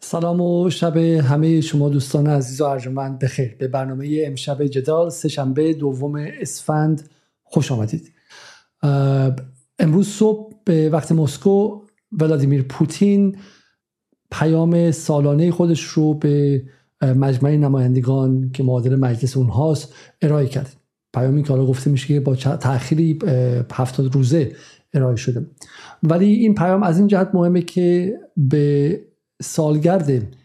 سلام و شب همه شما دوستان عزیز و ارجمند بخیر. به برنامه امشب جدال سهشنبه دوم اسفند خوش آمدید. امروز صبح به وقت مسکو ولادیمیر پوتین پیام سالانه خودش رو به مجمع نمایندگان که معادل مجلس اونهاست ارائه کرد. پیامی که حالا گفته میشه که با تأخیری هفتاد روزه ارائه شده. ولی این پیام از این جهت مهمه که به سالگرد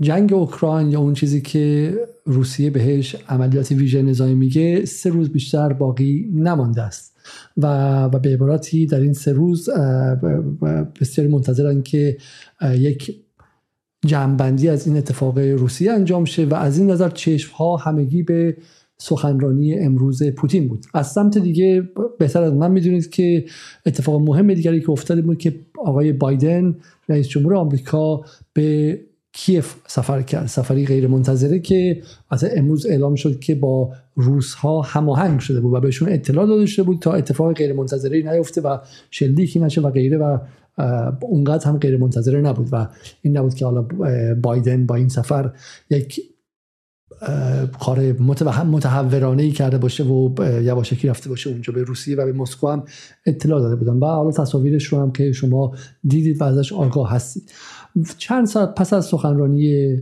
جنگ اوکراین یا اون چیزی که روسیه بهش عملیات ویژه نظامی میگه سه روز بیشتر باقی نمانده است. و, و به عبارتی در این سه روز بسیاری منتظرن که یک جمعبندی از این اتفاق روسیه انجام شه و از این نظر چشم ها همگی به سخنرانی امروز پوتین بود. از سمت دیگه بهتر از من می‌دونید که اتفاق مهم دیگری که افتاده بود که آقای بایدن رئیس جمهور آمریکا به کیف سفر کرد. سفری غیر منتظره که از امروز اعلام شد که با روس ها هماهنگ شده بود و بهشون اطلاع داده شده بود تا اتفاق غیر منتظره نیفته و شلیکی نشه و غیره و اونقدر هم غیر منتظره نبود و این نبود که حالا بایدن با این سفر یک کار متحورانه ای کرده باشه و یواشکی رفته باشه اونجا به روسیه و به مسکو هم اطلاع داده بودن. و حالا تصاویرش رو هم که شما دیدید و ازش آگاه هستید. چند ساعت پس از سخنرانی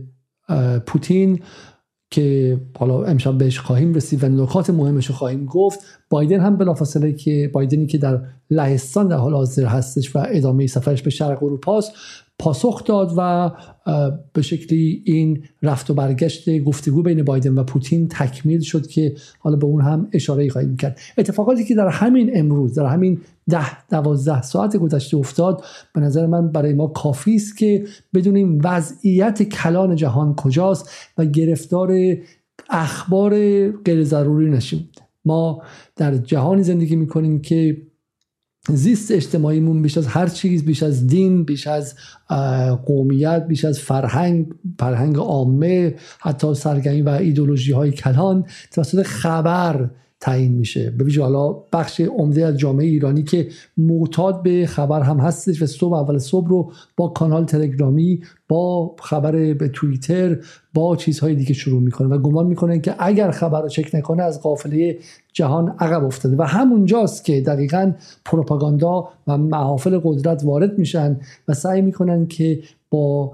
پوتین که حالا امشب بهش خواهیم رسید و نکات مهمش رو خواهیم گفت بایدن هم بلافاصله که بایدنی که در لهستان در حال حاضر هستش و ادامه سفرش به شرق اروپا است پاسخ داد و به شکلی این رفت و برگشت گفتگو بین بایدن و پوتین تکمیل شد که حالا به اون هم اشاره خواهیم کرد. اتفاقاتی که در همین امروز در همین ده دوازده ساعت گذشته افتاد به نظر من برای ما کافی است که بدونیم وضعیت کلان جهان کجاست و گرفتار اخبار غیر ضروری نشیم. ما در جهانی زندگی می‌کنیم که زیست اجتماعیمون بیش از هر چیز بیش از دین بیش از قومیت بیش از فرهنگ فرهنگ عامه حتی سرگرمی و ایدولوژی های کلان توسط خبر تعیین میشه. به ویژه حالا بخش عمده از جامعه ایرانی که معتاد به خبر هم هستش و صبح اول صبح رو با کانال تلگرامی با خبر به توییتر با چیزهای دیگه شروع می‌کنه و گمان می‌کنه که اگر خبر رو چک نکنه از قافله جهان عقب افتاده. و همونجاست که دقیقا پروپاگاندا و محافل قدرت وارد میشن و سعی می‌کنن که با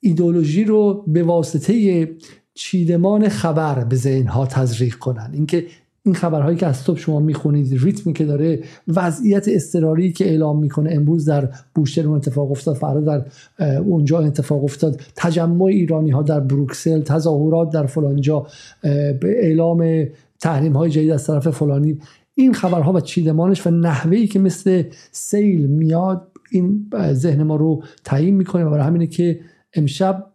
ایدولوژی رو به واسطه چیدمان خبر به ذهنها تزریق کنن. اینکه این خبرهایی که از صبح شما می‌خونید ریتمی که داره وضعیت اضطراری که اعلام می‌کنه امروز در بوشهر اون اتفاق افتاد فردا در اونجا اتفاق افتاد تجمع ایرانی ها در بروکسل تظاهرات در فلانجا به اعلام تحریم های جدید از طرف فلانی. این خبرها و چیدمانش و نحوهی که مثل سیل میاد این ذهن ما رو تعیین می‌کنه و برای همینه که امشب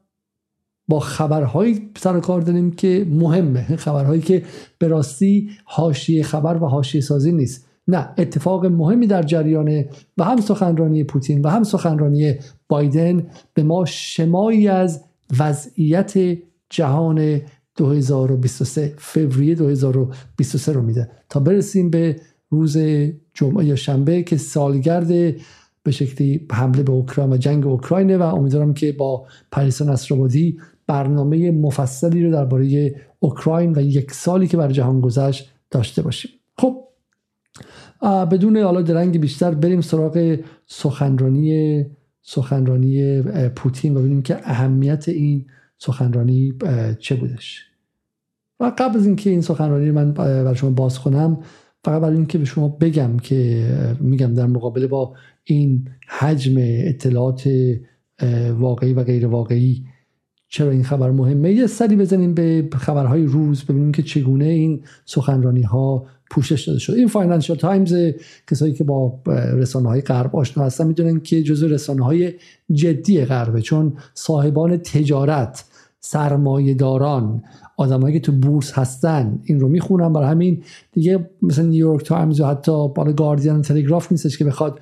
با خبرهایی سر کار داریم که مهمه. خبرهایی که به راستی حاشیه خبر و حاشیه سازی نیست. نه اتفاق مهمی در جریان و هم سخنرانی پوتین و هم سخنرانی بایدن به ما شمایی از وضعیت جهان 2023 فوریه 2023 رو میده. تا برسیم به روز جمعه یا شنبه که سالگرد به شکلی حمله به اوکراین و جنگ اوکراینه و امیدوارم که با پریسا نصرآبادی برنامه مفصلی رو درباره اوکراین و یک سالی که بر جهان گذشت داشته باشیم. خب بدون حالا درنگ بیشتر بریم سراغ سخنرانی سخنرانی پوتین و ببینیم که اهمیت این سخنرانی چه بودش. و قبل از اینکه این سخنرانی من برای شما باز کنم فقط برای اینکه به شما بگم که میگم در مقابله با این حجم اطلاعات واقعی و غیر واقعی چرا این خبر مهمه؟ یه سری بزنیم به خبرهای روز ببینیم که چگونه این سخنرانی ها پوشش داده شد این فاینانشال تایمز کسایی که با رسانه های غرب آشنا هستن می‌دونن که جزو رسانه های جدی غربه چون صاحبان تجارت سرمایه داران آدمایی که تو بورس هستن این رو می‌خونن. برای همین دیگه مثلا نیویورک تایمز یا حتی بالا گاردین تلگراف نیستش که بخواد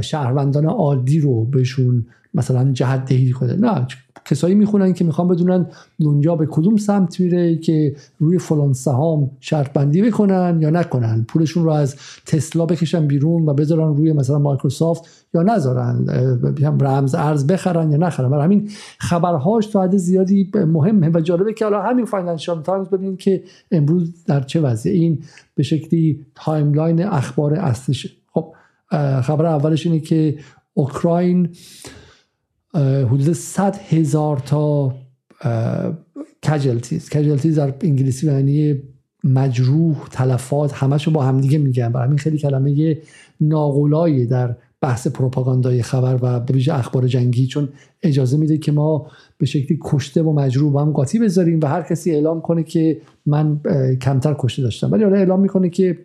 شهروندان عادی رو بهشون مثلا جهت دهی کنه. نه کسایی می‌خونن که می‌خوان بدونن دنیا به کدوم سمت میره که روی فلان سهام شرط بندی بکنن یا نکنن. پولشون رو از تسلا بکشن بیرون و بذارن روی مثلا مایکروسافت یا نذارن رمز ارز بخرن یا نخرن. برای همین خبرهاش تا حد زیادی مهمه و جالبه که حالا همین فاینانشال تایمز ببینید که امروز در چه وضعی این به شکلی timeline اخبار اصلیشه. خب خبر اولش اینه که اوکراین حدود 100 هزار تا کجلتیز کجلتیز در انگلیسی معنی مجروح تلفات همشو با همدیگه میگن. برای همین خیلی کلمه ناقلایی در بحث پروپاگاندای خبر و به ویژه اخبار جنگی چون اجازه میده که ما به شکلی کشته و مجروح با هم قاطی بذاریم و هر کسی اعلام کنه که من کمتر کشته داشتم. ولی حالا اعلام می‌کنه که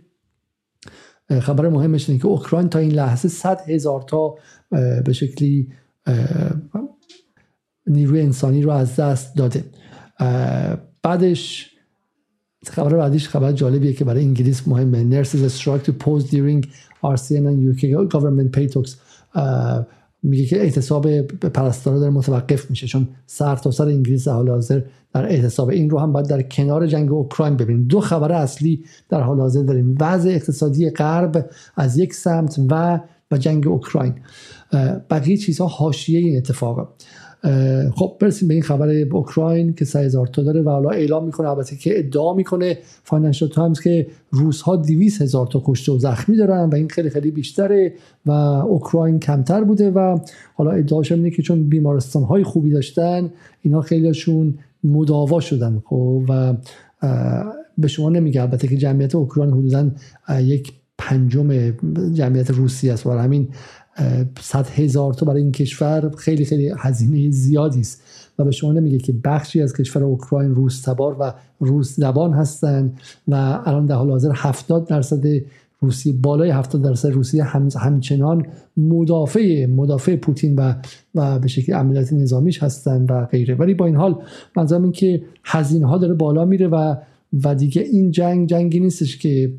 خبر مهمش اینه که اوکراین تا این لحظه 100 هزار تا به شکلی نیروی انسانی رو از دست داده. بعدش خبر بعدیش خبر جالبیه که برای انگلیس مهمه. Nurses strike to pause during RCN and UK government pay talks. میگه که اعتصاب پرستارا داره متوقف میشه چون سر تا سر انگلیس حال حاضر در اعتصاب این رو هم باید در کنار جنگ اوکراین ببینیم. دو خبر اصلی در حال حاضر داریم. وضع اقتصادی غرب از یک سمت و و جنگ اوکراین. بقیه چیزها حاشیه این اتفاقه. خب برسیم به این خبر اوکراین که 3000 تا داره و حالا اعلام می‌کنه البته که ادعا می‌کنه فاینانشال تایمز که روس ها 200 هزار تا کشته و زخمی دارن و این خیلی خیلی بیشتره و اوکراین کمتر بوده و حالا ادعاش اینه که چون بیمارستان های خوبی داشتن اینا خیلیشون مداوا شدن. خب و به شما نمیگه البته که جمعیت اوکراین حدودا یک پنجم جمعیت روسی است و همین صد هزار تا برای این کشور خیلی خیلی هزینه زیادی است. و به شما نمیگه که بخشی از کشور اوکراین روس تبار و روس زبان هستند و الان در حال حاضر 70 درصد روسی بالای 70 درصد روسی هم همچنان مدافع مدافع پوتین و و به شکل عملیات نظامیش هستند و غیره. ولی با این حال منظورم این که هزینه ها داره بالا میره و و دیگه این جنگ جنگی نیستش که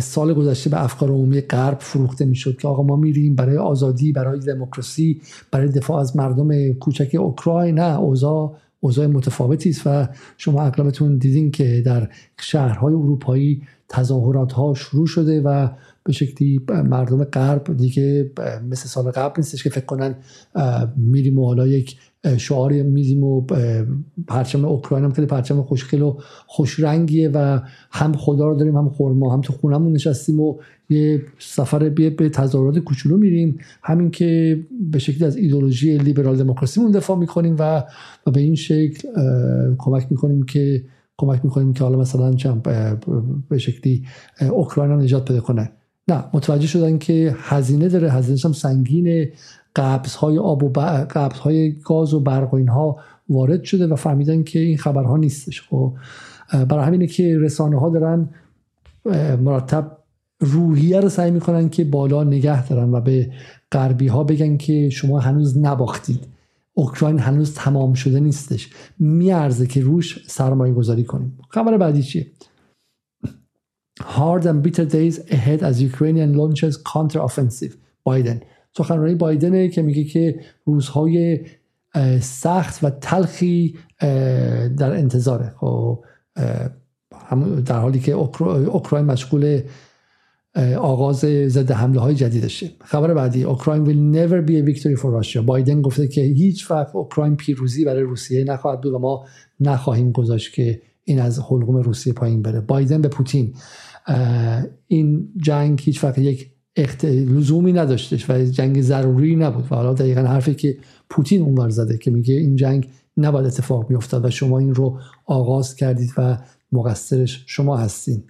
سال گذشته به افکار عمومی غرب فروخته می‌شد که آقا ما میریم برای آزادی برای دموکراسی برای دفاع از مردم کوچک اوکراین. نه اوضاع اوضاع متفاوتی است و شما اغلبتون دیدین که در شهرهای اروپایی تظاهرات ها شروع شده و به شکلی مردم غرب دیگه مثل سال قبل نیستش که فکر کنن میریم و حالا یک شعار میزیم و پرچم اوکراین هم خیلی پرچم خوشگل و خوش رنگیه و هم خدا رو داریم هم خورما هم تو خونمون نشستیم و یه سفر به تظاهرات کوچولو میریم. همین که به شکلی از ایدولوژی لیبرال دموکراسیمون دفاع می‌کنیم و, و به این شکل کمک می‌کنیم که کمک می‌کنیم که حالا مثلا به شکلی اوکراین هم نجات بده کنه. نه متوجه شدن که هزینه داره هزینه هم سنگینه. قبض های آب و قبض های گاز و برق و اینها وارد شده و فهمیدن که این خبرها نیستش. خب برای همینه که رسانه ها دارن مرتب روحیه رو سعی می‌کنن که بالا نگه دارن و به غربی ها بگن که شما هنوز نباختید. اوکراین هنوز تمام شده نیستش. میارزه که روش سرمایه گذاری کنیم. خبر بعدی چیه؟ Hard and bitter days ahead as Ukrainian launches counter-offensive. Biden سخنرانی بایدنه که میگه که روزهای سخت و تلخی در انتظاره. خب در حالی که اوکراین مشغول آغاز ضد حمله های جدیدشه خبر بعدی اوکراین will never be a victory for Russia. بایدن گفته که هیچ وقت اوکراین پیروزی برای روسیه نخواهد بود و ما نخواهیم گذاشت که این از حلقوم روسیه پایین بره. بایدن به پوتین. این جنگ هیچ وقت یک اخت... لزومی نداشتش و جنگ ضروری نبود و حالا دقیقا حرفی که پوتین اونور زده که میگه این جنگ نباید اتفاق بیفتد و شما این رو آغاز کردید و مقصرش شما هستین.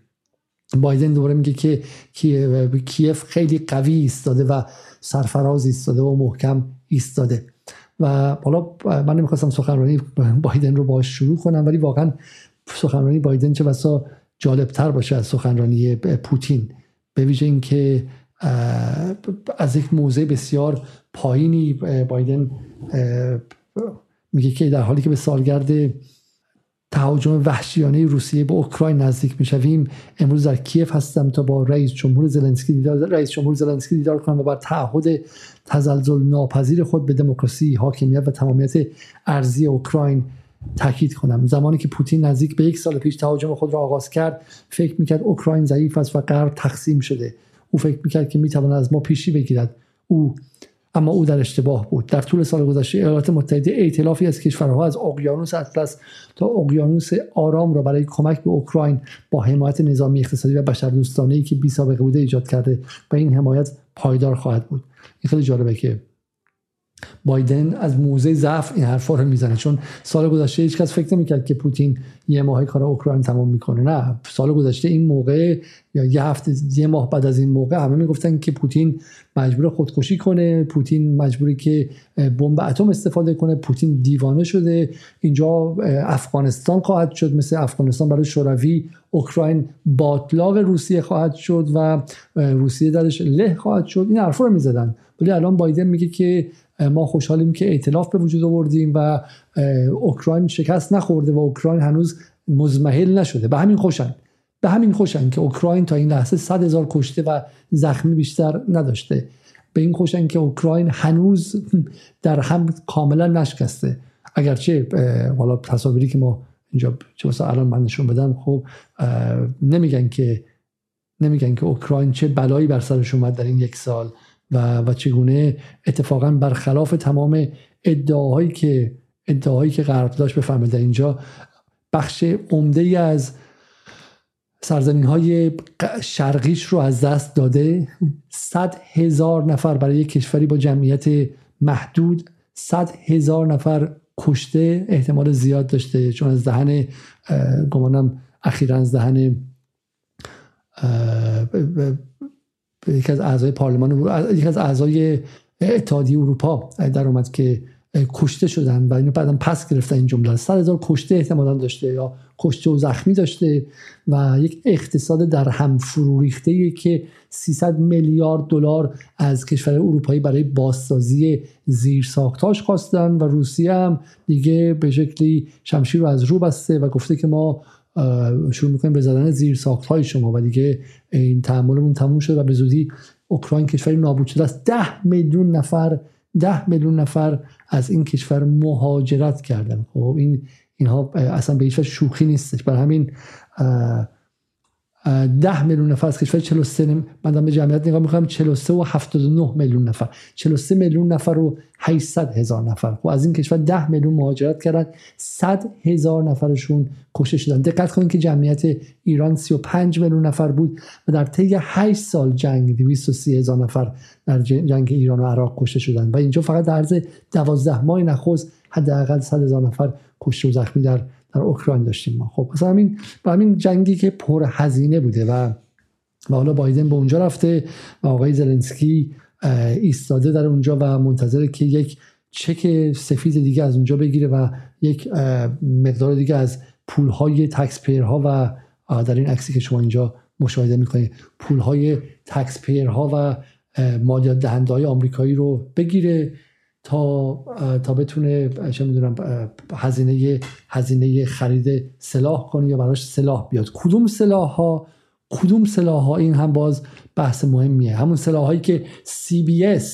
بایدن دوباره میگه که کیف خیلی قوی ایستاده و سرفراز ایستاده و محکم ایستاده. و حالا من نمی‌خواستم سخنرانی بایدن رو باش شروع کنم ولی واقعا سخنرانی بایدن چه بسا جالبتر باشه از سخنرانی پوتین. به ویژه اینکه از یک موضع بسیار پایینی بایدن میگه که در حالی که به سالگرد تهاجم وحشیانه روسیه به اوکراین نزدیک می‌شویم امروز در کیف هستم تا با رئیس جمهور زلنسکی دیدار رئیس جمهور زلنسکی دیدار کنم و بر تعهد تزلزل ناپذیر خود به دموکراسی حاکمیت و تمامیت ارزی اوکراین تاکید کنم. زمانی که پوتین نزدیک به یک سال پیش تهاجم خود را آغاز کرد فکر می‌کرد اوکراین ضعیف است و غرب تقسیم شده. او فکر می‌کرد که می‌تواند از ما پیشی بگیرد. او اما او در اشتباه بود. در طول سال گذشته ایالات متحده ائتلافی از کشورها از اقیانوس اطلس تا اقیانوس آرام را برای کمک به اوکراین با حمایت نظامی اقتصادی و بشردوستانه که بی سابقه بوده ایجاد کرده و این حمایت پایدار خواهد بود. این خیلی جالبه که بایدن از موزه ضعف این حرفا رو می‌زنه چون سال گذشته هیچ کس فکر نمی‌کرد که پوتین یه ماه کار اوکراین تمام می‌کنه نه. سال گذشته این موقع یا یه هفته یه ماه بعد از این موقع همه می‌گفتن که پوتین مجبور خودکشی کنه پوتین مجبوری که بمب اتم استفاده کنه پوتین دیوانه شده. اینجا افغانستان خواهد شد مثل افغانستان برای شوروی اوکراین باطلاق روسیه خواهد شد و روسیه درش له خواهد شد. این حرفا رو می‌زدن. ولی الان بایدن میگه که ما خوشحالیم که ائتلاف به وجود آوردیم و اوکراین شکست نخورده و اوکراین هنوز مزمحل نشده. به همین خوشن. به همین خوشن که اوکراین تا این لحظه صد هزار کشته و زخمی بیشتر نداشته. به این خوشن که اوکراین هنوز در هم کاملا نشکسته. اگرچه حالا تصاویری که ما اینجا چه الان من نشون بدم خب نمیگن که نمیگن که اوکراین چه بلایی بر سرش اومد در این یک سال. و, و چگونه اتفاقا برخلاف تمام ادعاهایی که ادعاهایی که غرب داشت بفهمه در اینجا بخش عمده ای از سرزمین های شرقیش رو از دست داده. صد هزار نفر برای یک کشوری با جمعیت محدود صد هزار نفر کشته احتمال زیاد داشته چون از دهن گمانم اخیرا از دهن یکی از اعضای پارلمان یکی از اعضای اتحادیه اروپا در اومد که کشته شدن و اینو بعدا پس گرفتن این جمله. صد هزار کشته احتمالا داشته یا کشته و زخمی داشته و یک اقتصاد در هم فرو ریخته که 300 میلیارد دلار از کشور اروپایی برای بازسازی زیر ساختاش خواستن و روسیه هم دیگه به شکلی شمشیر رو از رو بسته و گفته که ما شروع می‌کنیم به زدن زیر ساخت های شما و دیگه این تحملمون تموم شد و به زودی اوکراین کشوری نابود شده است. ده میلیون نفر ده میلیون نفر از این کشور مهاجرت کردن. خب این اینها اصلا به هیچ شوخی نیستش. برای همین ده میلیون نفر از کشور 43 من به جمعیت نگاه می‌کنم 43 و 79 میلیون نفر. 43 میلیون نفر و 800 هزار نفر. خب از این کشور 10 میلیون مهاجرت کردن 100 هزار نفرشون کشته شدن. دقت کنید که جمعیت ایران 35 میلیون نفر بود و در طی 8 سال جنگ 230 هزار نفر در جنگ ایران و عراق کشته شدن. و اینجا فقط در عرض 12 ماه نخست حداقل 100 هزار نفر کشته و زخمی در در اوکراین داشتیم ما. خب مثلا همین با همین جنگی که پر هزینه بوده و و حالا بایدن به اونجا رفته و آقای زلنسکی ایستاده در اونجا و منتظره که یک چک سفید دیگه از اونجا بگیره و یک مقدار دیگه از پولهای تکس ها و در این عکسی که شما اینجا مشاهده می‌کنید پولهای تکس ها و مالیات دهنده های آمریکایی رو بگیره. تا تا بتونه چه می‌دونم هزینه هزینه خرید سلاح کنه یا براش سلاح بیاد. کدوم سلاح ها کدوم سلاح ها این هم باز بحث مهمیه. همون سلاح هایی که CBS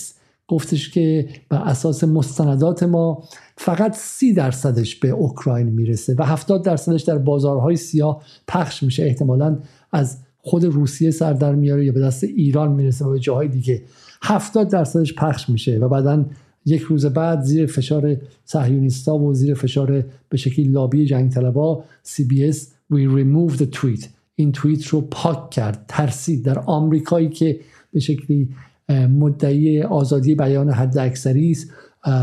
گفتش که بر اساس مستندات ما فقط سی درصدش به اوکراین می‌رسه و 70 درصدش در بازارهای سیاه پخش میشه. احتمالا از خود روسیه سر در میاره یا به دست ایران می‌رسه و به جاهای دیگه. 70 درصدش پخش میشه و بعدا یک روز بعد زیر فشار صهیونیستا و زیر فشار به شکلی لابی جنگ طلبا CBS we remove the tweet. این توییت رو پاک کرد ترسید. در آمریکایی که به شکلی مدعی آزادی بیان حد اکثری است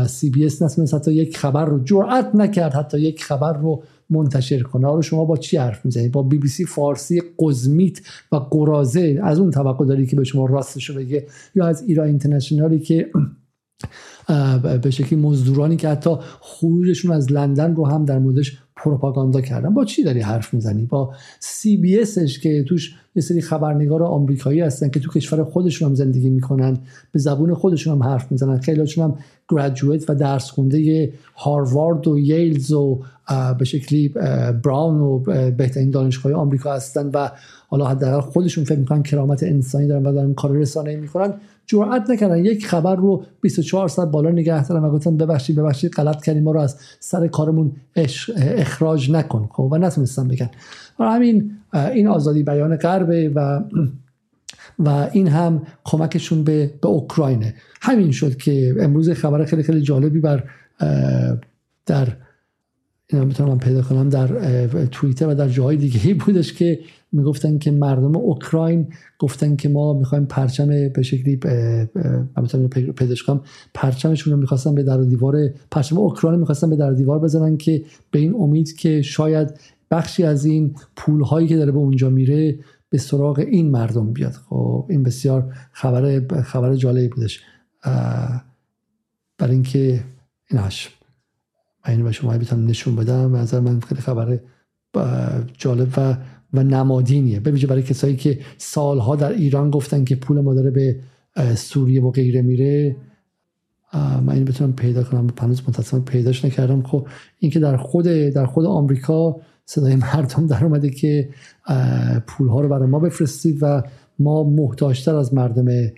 CBS نتونست حتی یک خبر رو جرأت نکرد حتی یک خبر رو منتشر کنه. حالا شما با چی حرف می‌زنید؟ با بی بی سی فارسی قزمیت و قرازه. از اون توقع داری که به شما راستش رو بگه. یا از ایران اینترنشنالی که به شکلی مزدورانی که حتی خروجشون از لندن رو هم در موردش پروپاگاندا کردن. با چی داری حرف می‌زنی؟ با سی بی اسش که توش یه سری خبرنگار آمریکایی هستن که تو کشور خودشون هم زندگی می‌کنن به زبون خودشون هم حرف می‌زنن. خیلیشون هم گریجویت و درس خونده هاروارد و ییلز و به شکلی براون و بهترین دانشگاه آمریکا هستن و حالا حداقل خودشون فکر می‌کنن کرامت انسانی دارن و دارن کار رسانه‌ای می‌کنن. جرأت نکردن. یک خبر رو 24 ساعت بالا نگه دارن و گفتن ببخشید ببخشید غلط کردیم ما رو از سر کارمون اخراج نکن. خب و نتونستن بگن. همین این آزادی بیان غربه و و این هم کمکشون به به اوکراینه. همین شد که امروز خبر خیلی خیلی جالبی بر در اینا می‌تونم پیدا کنم در توییتر و در جاهای دیگه بودش که می‌گفتن که مردم اوکراین گفتن که ما می‌خوایم پرچم به شکلی من پیداش کنم پرچمشون رو می‌خواستن به در دیوار پرچم اوکراین می‌خواستن به در دیوار بزنن که به این امید که شاید بخشی از این پول هایی که داره به اونجا میره به سراغ این مردم بیاد. خب این بسیار خبر خبر جالبی بودش. برای اینکه ایناش. اینو به شما بتونم نشون بدم نظر من خیلی خبر جالب و و نمادینیه. ببینید برای کسایی که سالها در ایران گفتن که پول ما داره به سوریه و غیره میره من این بتونم پیدا کنم. پنوز متاسفانه پیداش نکردم. خب اینکه در خود در خود آمریکا صدای مردم در اومده که پول ها رو برای ما بفرستید و ما محتاجتر از مردم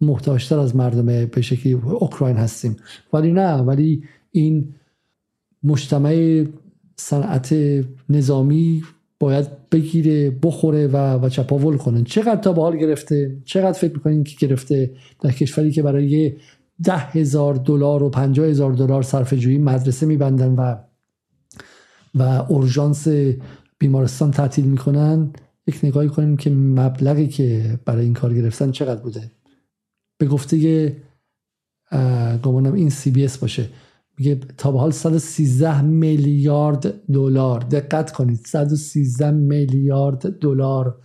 محتاجتر از مردم به شکلی اوکراین هستیم. ولی نه ولی این مجتمع صنعت نظامی باید بگیره بخوره و, و چپاول کنن چقدر تا به حال گرفته چقدر فکر می‌کنین که گرفته در کشوری که برای ده هزار دلار و پنجاه هزار دلار صرف جویی مدرسه میبندن و و اورژانس بیمارستان تعطیل می‌کنن یک نگاهی کنیم که مبلغی که برای این کار گرفتن چقدر بوده. به گفته گمانم این سی بی اس باشه. میگه تا به حال 113 میلیارد دلار. دقت کنید 113 میلیارد دلار.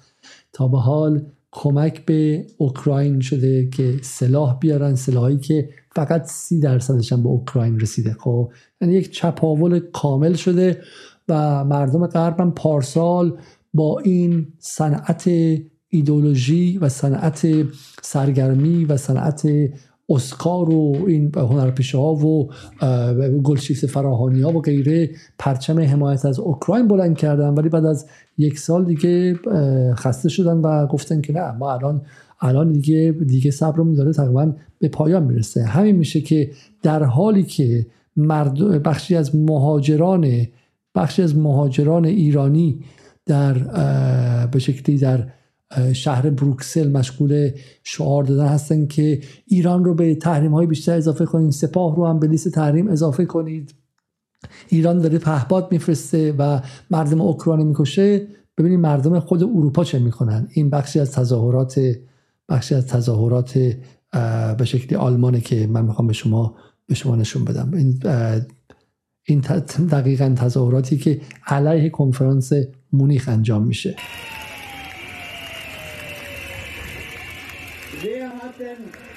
تا به حال کمک به اوکراین شده که سلاح بیارن سلاحی که فقط سی درصدش هم به اوکراین رسیده. خب یعنی یک چپاول کامل شده و مردم غرب هم پارسال با این صنعت ایدولوژی و صنعت سرگرمی و صنعت اسکار و این هنرپیشه ها و گلشیفت فراهانی ها و غیره پرچم حمایت از اوکراین بلند کردن. ولی بعد از یک سال دیگه خسته شدن و گفتن که نه ما الان الان دیگه دیگه صبرمون داره تقریبا به پایان می‌رسه. همین میشه که در حالی که مرد بخشی از مهاجران بخشی از مهاجران ایرانی در به شکلی در شهر بروکسل مشغول شعار دادن هستن که ایران رو به تحریم های بیشتر اضافه کنید سپاه رو هم به لیست تحریم اضافه کنید. ایران داره پهپاد میفرسته و مردم اوکراین می‌کشه. ببینید مردم خود اروپا چه می‌کنن این بخشی از تظاهرات بخشی از تظاهرات به شکلی آلمانه که من می‌خوام به شما به شما نشون بدم. این این دقیقا تظاهراتی که علیه کنفرانس مونیخ انجام میشه.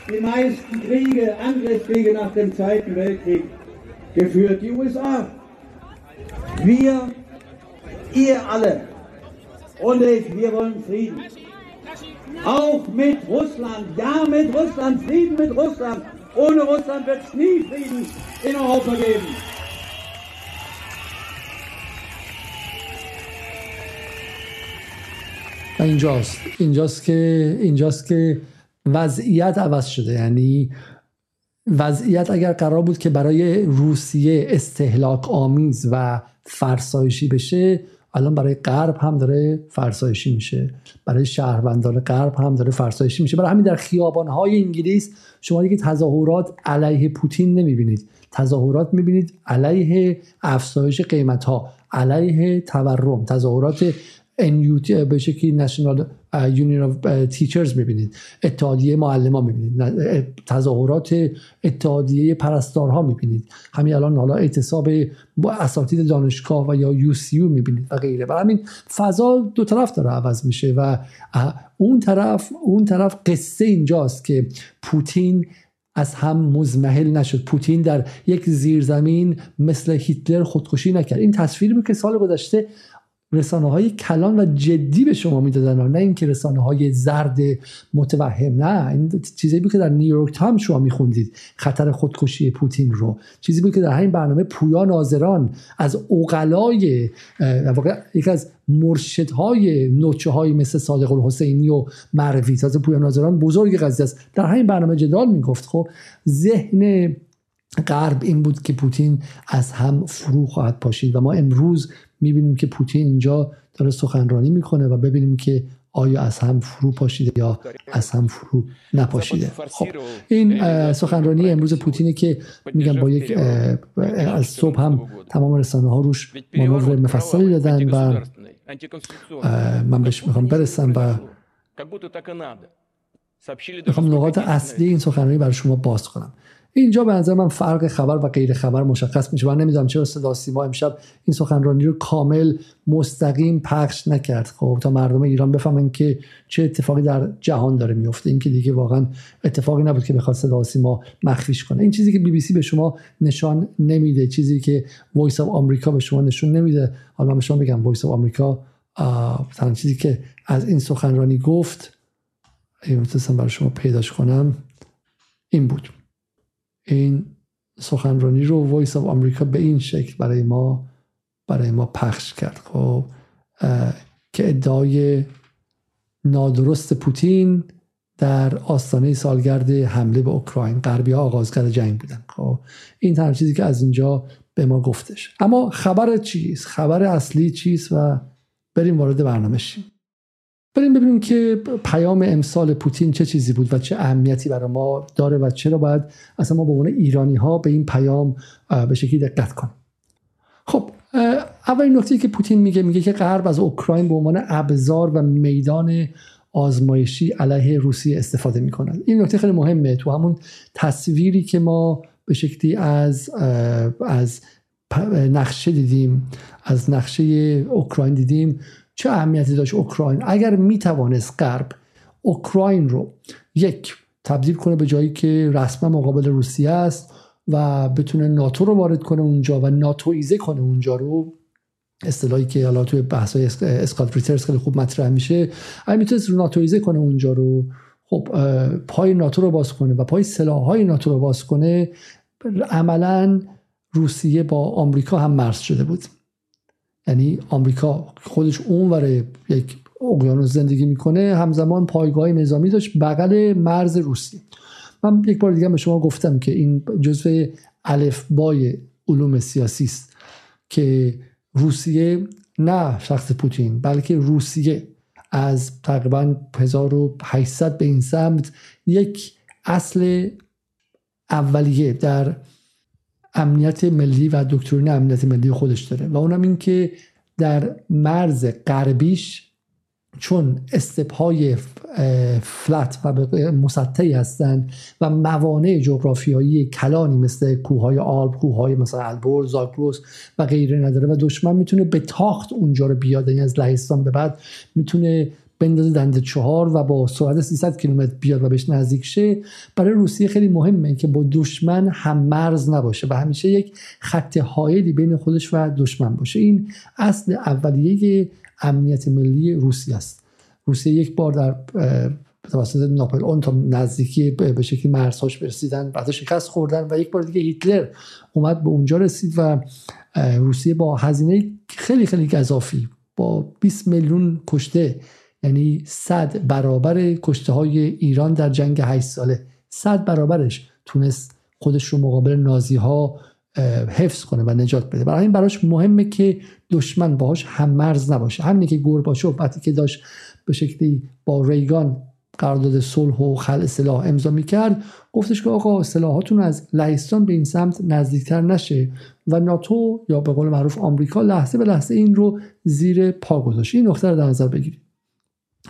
die meisten Kriege, Angriffskriege nach dem Zweiten Weltkrieg geführt? Die USA. Wir, ihr alle und ich, wir wollen Frieden. Auch mit Russland. Ja, mit Russland. Frieden mit Russland. Ohne Russland wird es nie Frieden in Europa geben. اینجاست اینجاست که اینجاست که وضعیت عوض شده. یعنی وضعیت اگر قرار بود که برای روسیه استهلاک آمیز و فرسایشی بشه الان برای غرب هم داره فرسایشی میشه. برای شهروندان غرب هم داره فرسایشی میشه. برای همین در خیابانهای انگلیس شما دیگه تظاهرات علیه پوتین نمی‌بینید. تظاهرات می‌بینید علیه افزایش قیمت ها علیه تورم. تظاهرات NUT به شکلی نشنال یونین آف تیچرز می‌بینید. اتحادیه معلم ها می‌بینید تظاهرات اتحادیه پرستارها می‌بینید. همین الان حالا اعتصاب با اساتید دانشگاه و یا UC می‌بینید و غیره. و همین فضا دو طرف داره عوض میشه و اون طرف اون طرف قصه اینجاست که پوتین از هم مضمحل نشد. پوتین در یک زیرزمین مثل هیتلر خودکشی نکرد. این تصویری بود که سال گذشته رسانه های کلان و جدی به شما می‌دادن نه اینکه رسانه های زرد متوهم نه. این چیزی بود که در نیویورک تایمز شما میخوندید. خطر خودکشی پوتین رو. چیزی بود که در همین برنامه پویا ناظران از اوقلای واقع یک از مرشدهای نوچه های مثل صادق الحسینی و معرفی از پویا ناظران بزرگ قضیه است. در همین برنامه جدال می‌گفت خب ذهن غرب این بود که پوتین از هم فرو خواهد پاشید و ما امروز می‌بینیم که پوتین اینجا داره سخنرانی می‌کنه و ببینیم که آیا از هم فرو پاشیده یا از هم فرو نپاشیده. خب این سخنرانی امروز پوتینه که میگم با یک از صبح هم تمام رسانه ها روش مانور مفصلی دادن و من بهش می‌خوام برسم و می‌خوام نقاط اصلی این سخنرانی برای شما باز کنم. اینجا به نظر من فرق خبر و غیر خبر مشخص میشه. من نمی‌دونم چرا صدا سیما امشب این سخنرانی رو کامل مستقیم پخش نکرد. خب تا مردم ایران بفهمن که چه اتفاقی در جهان داره میفته این که دیگه واقعا اتفاقی نبود که بخواد صدا سیما مخفیش کنه. این چیزی که بی بی سی به شما نشان نمیده چیزی که Voice of America به شما نشون نمیده. حالا من به شما بگم Voice of America تنها چیزی که از این سخنرانی گفت این برای شما پیداش کنم این بود. این سخنرانی رو Voice of America به این شکل برای ما برای ما پخش کرد. خب که ادعای نادرست پوتین در آستانه سالگرد حمله به اوکراین غربی ها آغازگر جنگ بودن. خب این تنها چیزی که از اینجا به ما گفتش. اما خبر چیست؟ خبر اصلی چیست؟ و بریم وارد برنامه شیم. بریم ببینیم که پیام امسال پوتین چه چیزی بود و چه اهمیتی برای ما داره و چرا باید اصلا ما به عنوان ایرانی ها به این پیام به شکلی دقت کنیم. خب اولین نکته که پوتین میگه میگه که غرب از اوکراین به عنوان ابزار و میدان آزمایشی علیه روسیه استفاده می‌کنند این نکته خیلی مهمه. تو همون تصویری که ما به شکلی از از نقشه دیدیم از نقشه اوکراین دیدیم چه اهمیتی داشت اوکراین؟ اگر می‌توانست غرب اوکراین رو یک تبدیل کنه به جایی که رسما مقابل روسیه است و بتونه ناتو رو وارد کنه اونجا و ناتویزه کنه اونجا رو اصطلاحی که حالا توی بحث های اسکات ریترز خیلی خوب مطرح میشه اگه رو ناتویزه کنه اونجا رو خب پای ناتو رو باز کنه و پای سلاح های ناتو رو باز کنه عملا روسیه با آمریکا هم مرز شده بود. یعنی آمریکا خودش اونور یک اقیانوس زندگی می‌کنه همزمان پایگاه نظامی داشت بغل مرز روسیه. من یک بار دیگه به شما گفتم که این جزء الف بای علوم سیاسی است که روسیه نه شخص پوتین بلکه روسیه. از تقریبا 1800 به این سمت یک اصل اولیه در امنیت ملی و دکترین امنیت ملی خودش داره و اونم این که در مرز غربیش چون استپهای فلت و مسطحی هستند و موانع جغرافیایی کلانی مثل کوههای آلب کوههای مثلا البرز زاگروس و غیره نداره و دشمن می‌تونه به تاخت اونجا رو بیاد یعنی از لهستان به بعد می‌تونه بندازه دنده چهار و با سرعت 300 کیلومتر بیاد و بهش نزدیک شه برای روسیه خیلی مهمه که با دشمن هم مرز نباشه و همیشه یک خط حائلی بین خودش و دشمن باشه. این اصل اولیه امنیت ملی روسیه است. روسیه یک بار در توسط ناپل اون تا نزدیکی به شکلی مرزهاش برسیدن بعد شکست خوردن و یک بار دیگه هیتلر اومد به اونجا رسید و روسیه با هزینه خیلی خیلی گذافی با 20 میلیون کشته یعنی صد برابر کشته های ایران در جنگ 8 ساله. صد برابرش تونست خودش رو مقابل نازی ها حفظ کنه و نجات بده. برای این براش مهمه که دشمن باهاش هم مرز نباشه. همینی که گورباچوف وقتی که داشت به شکلی با ریگان قرارداد صلح و خل سلاح امضا می‌کرد گفتش که آقا سلاحاتون از لهستان به این سمت نزدیکتر نشه و ناتو یا به قول معروف آمریکا لحظه به لحظه این رو زیر پا گذاشت. این نقطه رو در نظر بگیرید.